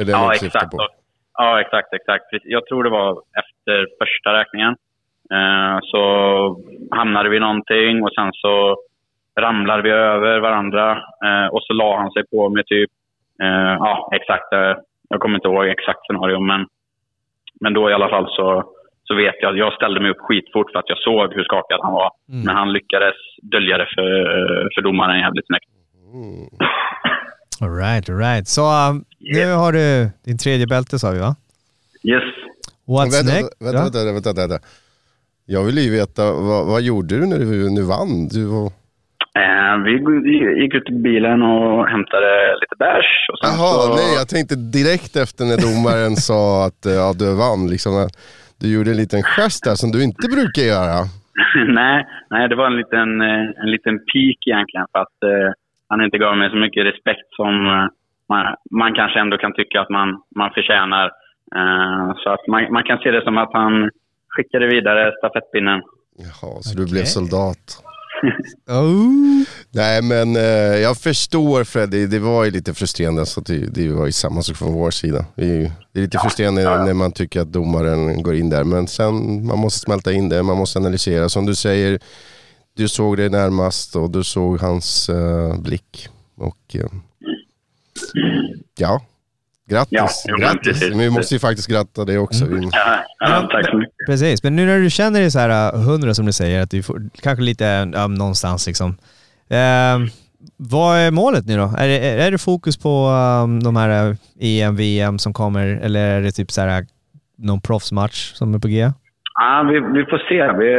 Är det Ja, exakt. på? Ja, exakt, exakt. Jag tror det var efter första räkningen. Eh, så hamnade vi någonting och sen så ramlade vi över varandra eh, och så la han sig på med typ, eh, ja exakt, eh, jag kommer inte ihåg exakt scenario men, men då i alla fall så, så vet jag att jag ställde mig upp skitfort för att jag såg hur skakad han var. Men han lyckades dölja det för, för domaren jävligt snyggt. All right, all right. Så um, nu har du din tredje bälte sa vi va? Yes. What's vänta, next? Vänta, vänta, vänta, vänta. Jag vill ju veta, vad, vad gjorde du när du nu vann? Du var... Eh, vi gick ut i bilen och hämtade lite bärs. och Jaha, så... nej jag tänkte direkt efter när domaren sa att eh, ja, du vann, liksom, att du gjorde en liten gest där som du inte brukar göra. nej, nej, det var en liten, eh, en liten peak egentligen för att eh, han inte gav mig så mycket respekt som man, man kanske ändå kan tycka att man, man förtjänar. Eh, så att man, man kan se det som att han skickade vidare stafettpinnen. Jaha, så du blev soldat. Oh. Nej men eh, jag förstår Freddy, det var ju lite frustrerande så att det, det var ju samma sak från vår sida. Det är, ju- det är lite frustrerande när man tycker att domaren går in där men sen man måste smälta in det, man måste analysera. Som du säger, du såg det närmast och du såg hans eh, blick. Och eh, ja, grattis. Ja, jo, grattis. Men vi måste ju faktiskt gratta det också. Vi- Ja, ja, tack så mycket. Precis, men nu när du känner dig så här uh, hundra som du säger, att du får kanske lite um, någonstans liksom. Ehm, vad är målet nu då? Är det, är det fokus på um, de här uh, EM, VM som kommer eller är det typ så här någon proffsmatch som är på G? Ja, vi, vi får se. Vi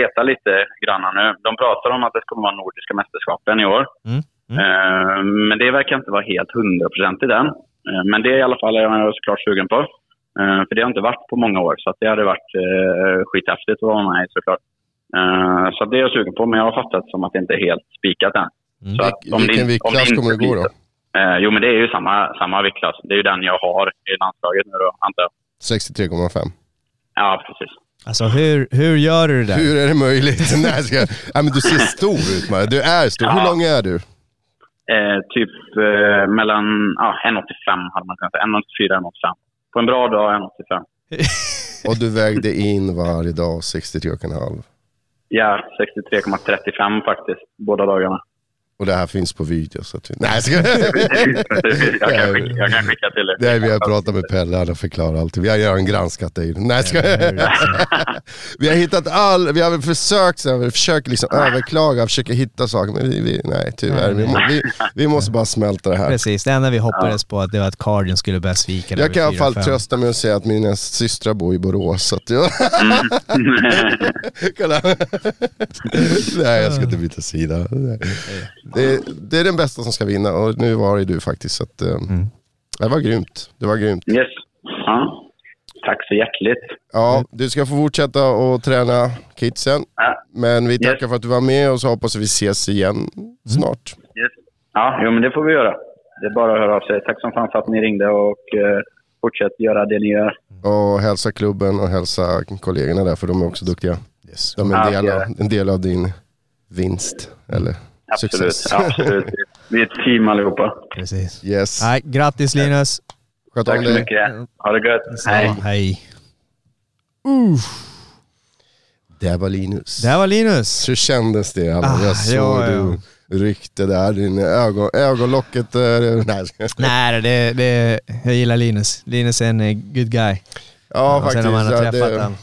letar lite grann nu. De pratar om att det kommer vara Nordiska mästerskapen i år. Mm. Eh, Men det verkar inte vara helt hundraprocentigt än. Eh, Men det är i alla fall jag såklart sugen på. Eh, För det har inte varit på många år, så att det hade varit eh, skithäftigt att vara med i såklart. Så det är jag sugen på, men jag har fattat som att det inte är helt spikat än. Så att om Vilken viktklass kommer det gå då? Eh, Jo, men det är ju samma, samma viktklass. Det är ju den jag har i landslaget nu då, antar jag. 63,5. Ja, precis. Alltså hur, hur gör du det där? Hur är det möjligt? Nej, jag ska... Nej, men du ser stor ut Maja. Du är stor. Hur Ja. lång är du? Eh, typ eh, mellan ja, 1,85 hade man kunnat säga. 1,84, 1,85. På en bra dag 1,85. Och du vägde in varje dag 63,5. Ja, 63,35 faktiskt, båda dagarna. Och det här finns på video. Så att... Nej, jag ska... jag, kan skicka, jag kan skicka till er. Nej, vi har pratat med Pelle, han förklarat allt. Vi har redan granskat dig. Nej, ska... Vi har hittat all... Vi har försökt, så här, vi försöker liksom överklaga, försöker hitta saker. Men vi, vi, nej, tyvärr. Vi, vi, vi måste bara smälta det här. Precis, det enda vi hoppades på att det var att Cardion skulle börja svika. Jag kan i alla fall 4-5. trösta mig och säga att mina systrar bor i Borås. Så att jag... Kolla. Nej, jag ska inte byta sida. Det, det är den bästa som ska vinna och nu var det du faktiskt. Så att, eh, Det var grymt. Det var grymt. Yes. Ja. Tack så hjärtligt. Ja, du ska få fortsätta att träna kidsen. Ja. Men vi tackar Yes. för att du var med och så hoppas vi ses igen snart. Yes. Ja, jo, men det får vi göra. Det är bara att höra av sig. Tack som fan för att ni ringde och eh, fortsätt göra det ni gör. Och hälsa klubben och hälsa kollegorna där för de är också duktiga. De är en Ja, del, av, en del av din vinst. Eller Absolut. success. Absolut. Vi är ett team allihopa. Precis. yes. Nej, grattis Linus. Sköt om Tack så mycket. Ha det gött. Hej. Hej. Det var Linus. Det var Linus. Hur kändes det? Alla? Ah, jag såg ja, ja. du ryckte där, din ögon, ögonlocket. eh, nej. Nej, det, det, jag gillar Linus. Linus är en eh, good guy. Ja, Och faktiskt. Sen när man har ja, träffat det, han.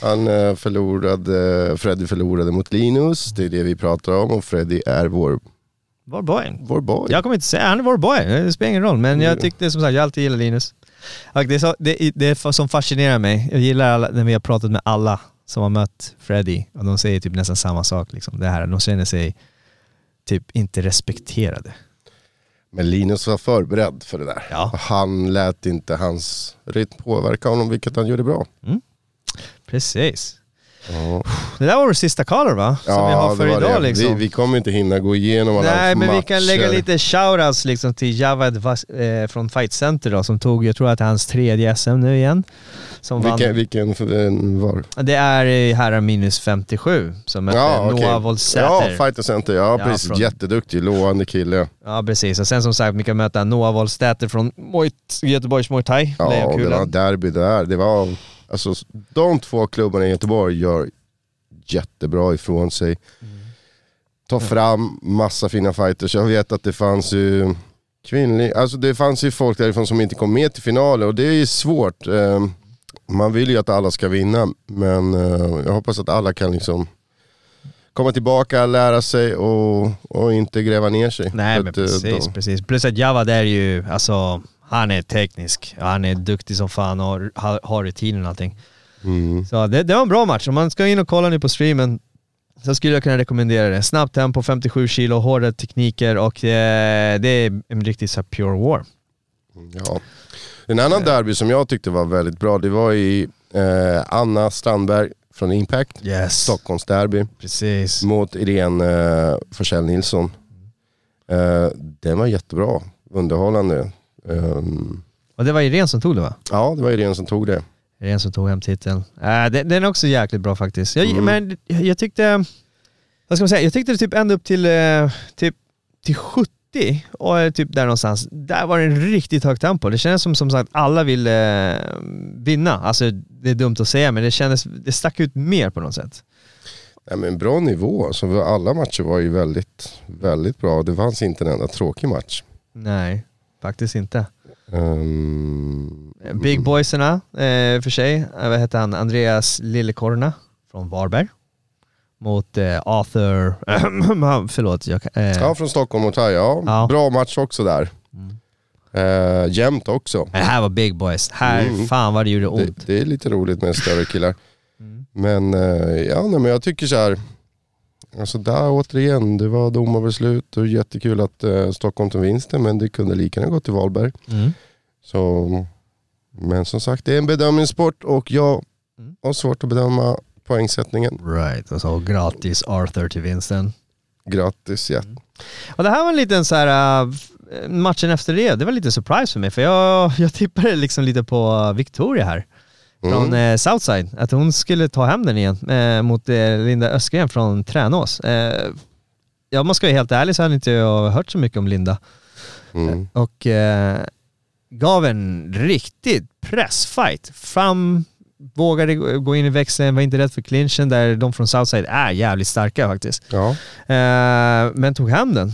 Han eh, förlorade, Freddy förlorade mot Linus, det är det vi pratar om och Freddy är vår, Vår boy. vår boy. Jag kommer inte säga, han är vår boy. Det spelar ingen roll. Men jag tyckte som sagt, jag alltid gillar Linus. Och det, är så, det, det är som fascinerar mig. Jag gillar alla, när vi har pratat med alla som har mött Freddy och de säger typ nästan samma sak. Liksom. Det här, de känner sig typ inte respekterade. Men Linus var förberedd för det där. Ja. Han lät inte hans rytm påverka honom, vilket han gjorde bra. Precis. Ja, Det där var vår sista caller va? Som vi har det för var idag det. liksom. Vi, vi kommer inte hinna gå igenom alla Nej men matcher. vi kan lägga lite shoutouts liksom till Javad eh, från Fight Center då, som tog, jag tror att det är hans tredje SM nu igen. Som vann. Vilken, vilken eh, var? Det är herrar minus 57 som mötte Ja, okej. Noah Wolsäter. Ja, Fighter Center. Ja, Ja, precis. från- Jätteduktig, lovande kille. Ja precis, och sen som sagt vi kan möta Noah Wolsäter från Muay, Göteborgs Muay Thai, Ja, det var derby där. Det var, alltså, de två klubbarna i Göteborg gör jättebra ifrån sig. Ta fram massa fina fighters. Jag vet att det fanns ju kvinnlig, alltså det fanns ju folk därifrån som inte kom med till finaler och det är ju svårt. Eh, Man vill ju att alla ska vinna men eh, jag hoppas att alla kan liksom komma tillbaka, lära sig och, och inte gräva ner sig. Nej För men eh, precis, precis. Plus att Javad är ju, alltså han är teknisk, han är duktig som fan och har, har rutinen och allting. Mm. Så det, det var en bra match. Om man ska in och kolla nu på streamen så skulle jag kunna rekommendera det. Snabbt tempo, 57 kilo, hårda tekniker och eh, det är en riktigt så pure war. Ja. En annan derby som jag tyckte var väldigt bra, det var i eh, Anna Strandberg från Impact. Yes. Stockholmsderby Precis. mot Irene eh, Forsell Nilsson. Eh, den var jättebra, underhållande. Ehm, Och det var Irene som tog det va? ja, det var Irene som tog det. Irene som tog hem titeln. Äh, den, den är också jäkligt bra faktiskt. Jag, Mm. Men jag, tyckte, vad ska man säga, jag tyckte det typ ända upp till, eh, typ, till 70 och eh, typ där någonstans. Där var det en riktigt högt tempo. Det kändes som som sagt alla ville eh, vinna. Alltså det är dumt att säga men det kändes, det stack ut mer på något sätt. Ja, men bra nivå, alltså, alla matcher var ju väldigt, väldigt bra. Det fanns inte en enda tråkig match. Nej, faktiskt inte. Ehm, Big boyserna eh, för sig, eh, vad heter han, Andreas Lillekorna från Varberg. Mot eh, Arthur, förlåt, jag, eh, ja, från Stockholm och Thai, ja. Ja. Bra match också där. Eh, jämnt också. det här var big boys. Här, Mm. fan vad det gjorde Det, ont. det är lite roligt med större killar. Mm. Men eh, ja, nej, men jag tycker så här. Alltså där återigen, det var domarbeslut och jättekul att eh, Stockholm tog vinsten men det kunde lika gärna gå till Valberg. Mm. Så, men som sagt, det är en bedömningssport och jag Mm. har svårt att bedöma poängsättningen. Right, och så gratis Arthur till vinsten. Grattis, ja. Och det här var en liten så här uh, matchen efter det, det var lite surprise för mig för jag, jag tippade liksom lite på Victoria här. Från Mm. eh, Southside, att hon skulle ta hem den igen eh, mot eh, Linda Östgren från Tränås. Eh, ja, man ska vara helt ärlig så hade inte jag hört så mycket om Linda. Mm. och eh, gav en riktigt pressfight. Fram, vågade gå in i växeln, var inte rädd för clinchen där de från Southside är jävligt starka faktiskt. Ja. Eh, men tog hem den.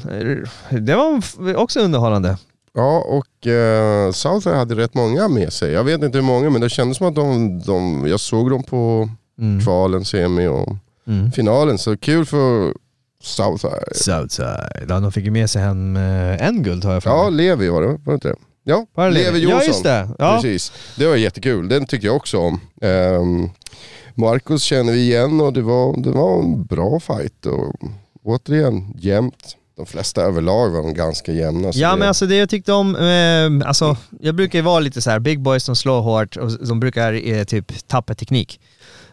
Eh, Det var också underhållande. Ja, och eh, Southside hade rätt många med sig. Jag vet inte hur många men det kändes som att de, de jag såg dem på Mm. kvalen, semi och Mm. finalen. Så kul för Southside. Southside. Ja, de fick ju med sig hem eh, en guld har jag för Ja. Levi var det, var det inte det? Ja, Var det Levi? Jonsson. Ja, just det. Ja. Precis. Det var jättekul, den tycker jag också om. Um, Marcus känner vi igen och det var, det var en bra fight. Och, återigen, jämnt. De flesta överlag var de ganska jämna. så Ja det, men alltså det jag tyckte om, eh, alltså jag brukar ju vara lite så här big boys som slår hårt och de brukar eh, typ tappa teknik.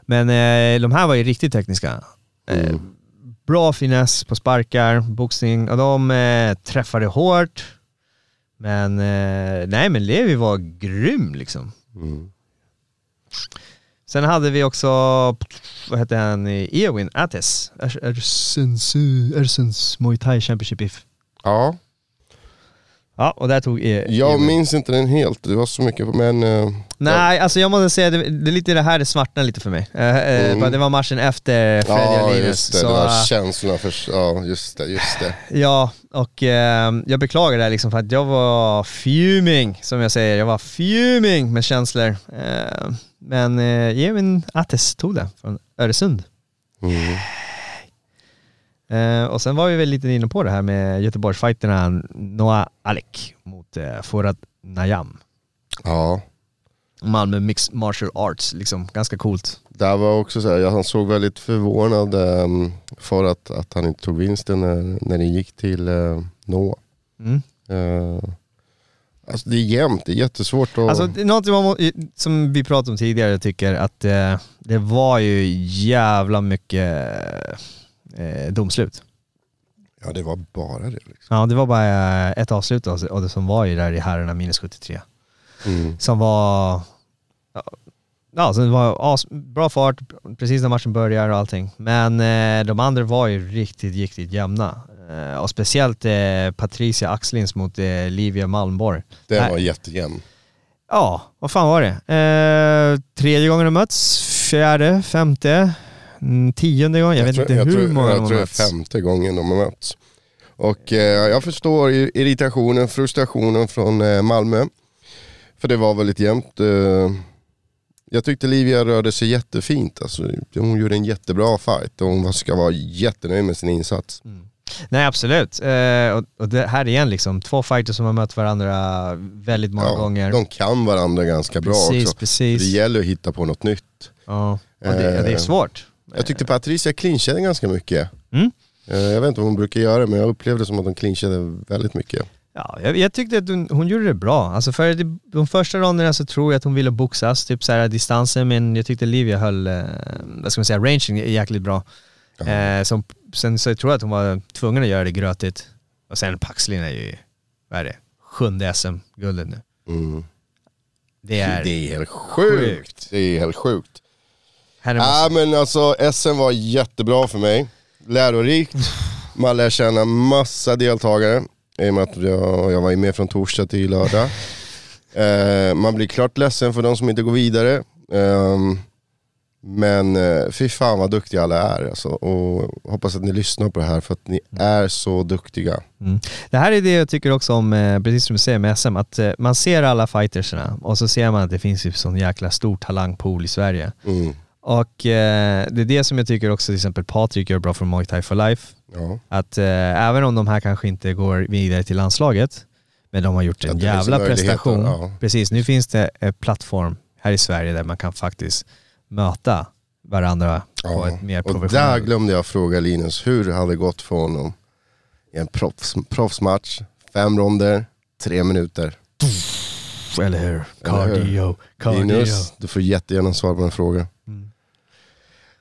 Men eh, de här var ju riktigt tekniska. Eh, Mm. Bra finess på sparkar, boxning och de eh, träffade hårt. Men eh, nej men Levi var grym liksom. Mm. Sen hade vi också, vad hette han, Ewin? Ates, Ers- Ersens, Ersens Muay Thai Championship if Ja, Ja, och där tog... E- Jag minns inte den helt, det var så mycket men... eh, Nej, alltså jag måste säga, det, det är lite det här det svartnar lite för mig. Eh, eh, Mm. Det var matchen efter Freddy Ja, och Linus. just det. så, det var känslorna för... Ja, just det, just det. Ja, och eh, jag beklagar det här liksom för att jag var fuming, som jag säger. Jag var fuming med känslor. Eh, men eh, Emin Attes tog det från Öresund. Mm. Eh, och sen var vi väl lite inne på det här med Göteborgsfighterna Noah Alec mot eh, Forad Najam. Ja, Malmö Mixed Martial Arts, liksom ganska coolt. där var också så här, han såg väldigt förvånad um, för att, att han inte tog vinsten när, när det gick till uh, Noah. Mm. Eh, alltså det är jämnt, det är jättesvårt att... Alltså det är något som vi pratade om tidigare, jag tycker att eh, det var ju jävla mycket eh, domslut. ja, det var bara det. Liksom. Ja, det var bara eh, ett avslut av av det som var ju där i herrarna minus 73. Mm. Som var... ja, Ja, så det var bra fart precis när matchen börjar och allting. Men eh, de andra var ju riktigt, riktigt jämna. Eh, och speciellt eh, Patricia Axlins mot eh, Livia Malmborg. Nej. var jättejämn. Ja, vad fan var det? Eh, tredje gången de möts, fjärde, femte, tionde gången. Jag, vet tror, inte jag hur tror, många jag de har tror det är mötts. femte gången de har mötts. Och eh, jag förstår irritationen, frustrationen från eh, Malmö. För det var väldigt jämnt. Eh, jag tyckte Livia rörde sig jättefint. Alltså, hon gjorde en jättebra fight och hon ska vara jättenöjd med sin insats. Nej absolut. Eh, och, och det här igen liksom, två fighters som har mött varandra väldigt många Ja, gånger. De kan varandra ganska bra precis, också. precis. Det gäller att hitta på något nytt. Ja, och det, det är Eh, svårt. Jag tyckte Patricia clinchade ganska mycket. Mm. Eh, Jag vet inte vad hon brukar göra men jag upplevde som att hon clinchade väldigt mycket. Ja, jag, jag tyckte att hon, hon gjorde det bra. Alltså för de, de första ronderna så tror jag att hon ville boxas, typ så här distansen, men jag tyckte Livia höll, eh, vad ska man säga, ranging är jäkligt bra. Eh, som, sen så tror jag att hon var tvungen att göra det grötigt. Och sen Paxlin är ju, vad är det, sjunde SM-guldet nu. Mm. Det är, Det är helt sjukt. Det är helt sjukt. Ja men alltså SM var jättebra för mig. Lärorikt. Man lär känna massa deltagare. I och med att jag, jag var med från torsdag till lördag. Eh, man blir klart ledsen för de som inte går vidare. Ehm, men eh, fy fan vad duktiga alla är alltså. Och hoppas att ni lyssnar på det här för att ni är så duktiga. Mm. Det här är det jag tycker också om, eh, precis som du säger med SM, att eh, man ser alla fightersarna och så ser man att det finns ju sån jäkla stor talangpool i Sverige. Mm. Och eh, det är det som jag tycker också till exempel Patrik gör bra från Muay Thai for Life. Ja. Att eh, även om de här kanske inte går vidare till landslaget, men de har gjort en jävla prestation. ja. Precis, nu finns det en plattform här i Sverige där man kan faktiskt möta varandra på Ja. ett mer Och där professionellt glömde jag fråga Linus, hur det hade gått för honom i en proffs, proffsmatch, fem ronder, tre minuter. Eller hur? Eller hur? Cardio, cardio. Linus, du får jättegärna svara på en fråga.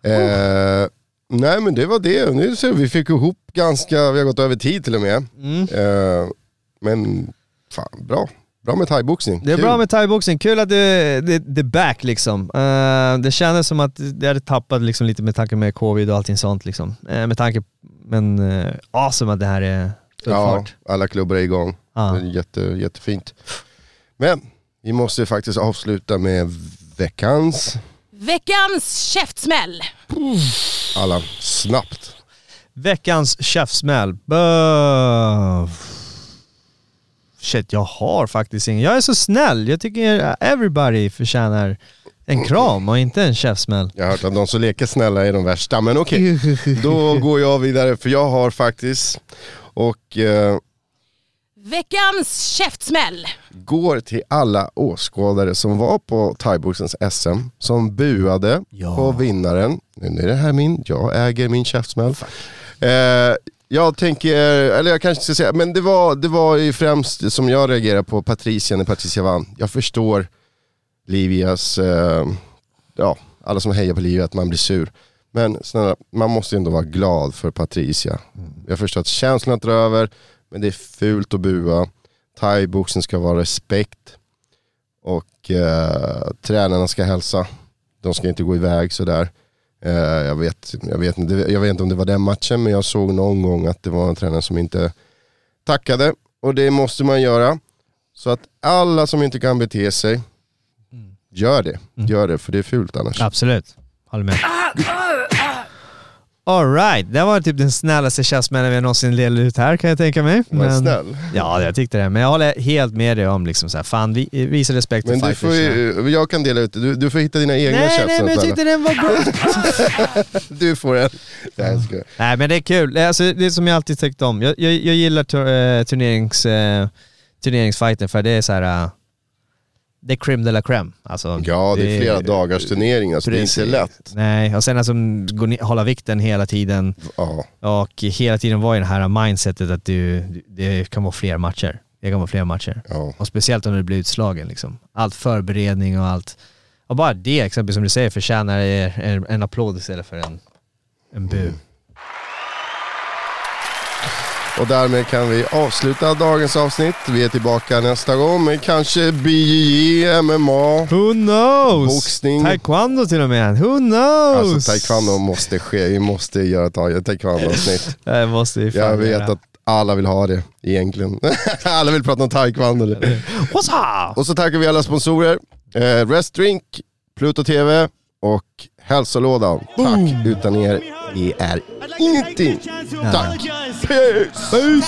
Eh, nej men det var det, nu ser vi, vi fick ihop ganska, vi har gått över tid till och med. Mm. Eh, men fan, bra. Bra med thaiboxning. Det är Kul. bra med thaiboxning, kul att det, det, det är back liksom. Eh, det kändes som att det hade tappat liksom lite med tanke med covid och allting sånt liksom. Eh, med tanke, men uh, awesome att det här är full Ja, fart. alla klubbar är igång. Ja. Det är jätte, jättefint. Men vi måste faktiskt avsluta med veckans Veckans käftsmäll. Allan, snabbt. Veckans käftsmäll. Bö. Shit, jag har faktiskt ingen. Jag är så snäll. Jag tycker everybody förtjänar en kram och inte en käftsmäll. Jag har hört att de som leker snälla är de värsta, men okej. Då går jag vidare, för jag har faktiskt, och eh, Veckans käftsmäll. går till alla åskådare som var på thaiboxens SM, som buade Ja. på vinnaren. Nu är det här min, jag äger min käftsmäll. Eh, jag tänker, eller jag kanske ska säga, men det var, det var ju främst som jag reagerade på Patricia när Patricia vann. Jag förstår Livias, eh, ja, alla som hejar på Livia att man blir sur. Men snälla, man måste ju ändå vara glad för Patricia. Jag förstår att känslorna drar över, men det är fult att bua. Thaiboxen ska vara respekt. Och eh, tränarna ska hälsa. De ska inte gå iväg sådär. Eh, jag, vet, jag, vet, inte- jag vet inte om det var den matchen, men jag såg någon gång att det var en tränare som inte tackade. och det måste man göra. Så att alla som inte kan bete sig, gör det. Gör det, för det är fult annars. Absolut. Håller med. Alright, det var typ den snällaste käftsmällen vi någonsin delat ut här kan jag tänka mig. Var jag snäll? Ja, jag tyckte det. Men jag håller helt med dig om liksom så här, fan vi, visa respekt Men för du får fighters. ju, jag kan dela ut det. Du, du får hitta dina egna Nej, nej, käftsmäll. men jag tyckte den var bra. Du får en. Nej, jag skojar. Nej men det är kul. Det är Alltså, det är som jag alltid tyckt om. Jag, jag, jag gillar tur, eh, turnerings, uh, turneringsfighter för det är så här. Det är crème de la crème. Alltså, Ja, det är flera dagars turneringar, så det är inte lätt. Nej, och sen alltså gå hålla vikten hela tiden. Ja. Och hela tiden vara i det här mindsetet att du, det kan vara fler matcher. Det kan vara fler matcher. Ja. Och speciellt om du blir utslagen liksom. Allt förberedning och allt. Och bara det exempel som du säger förtjänar en, en applåd istället för en, en bu. Och därmed kan vi avsluta dagens avsnitt. Vi är tillbaka nästa gång med kanske BJJ, MMA. Who knows? Boxning. Taekwondo till och med. Who knows? Alltså taekwondo måste ske. Vi måste göra ett ta- ett taekwondo-avsnitt. Det måste vi fan Jag vet göra. att alla vill ha det egentligen. alla vill prata om taekwondo. What's up? Och så tackar vi alla sponsorer. Eh, Rest Drink, Pluto TV och hälsolådan. Boom. Tack, utan er, vi är ingenting. Tack. Peace. Peace.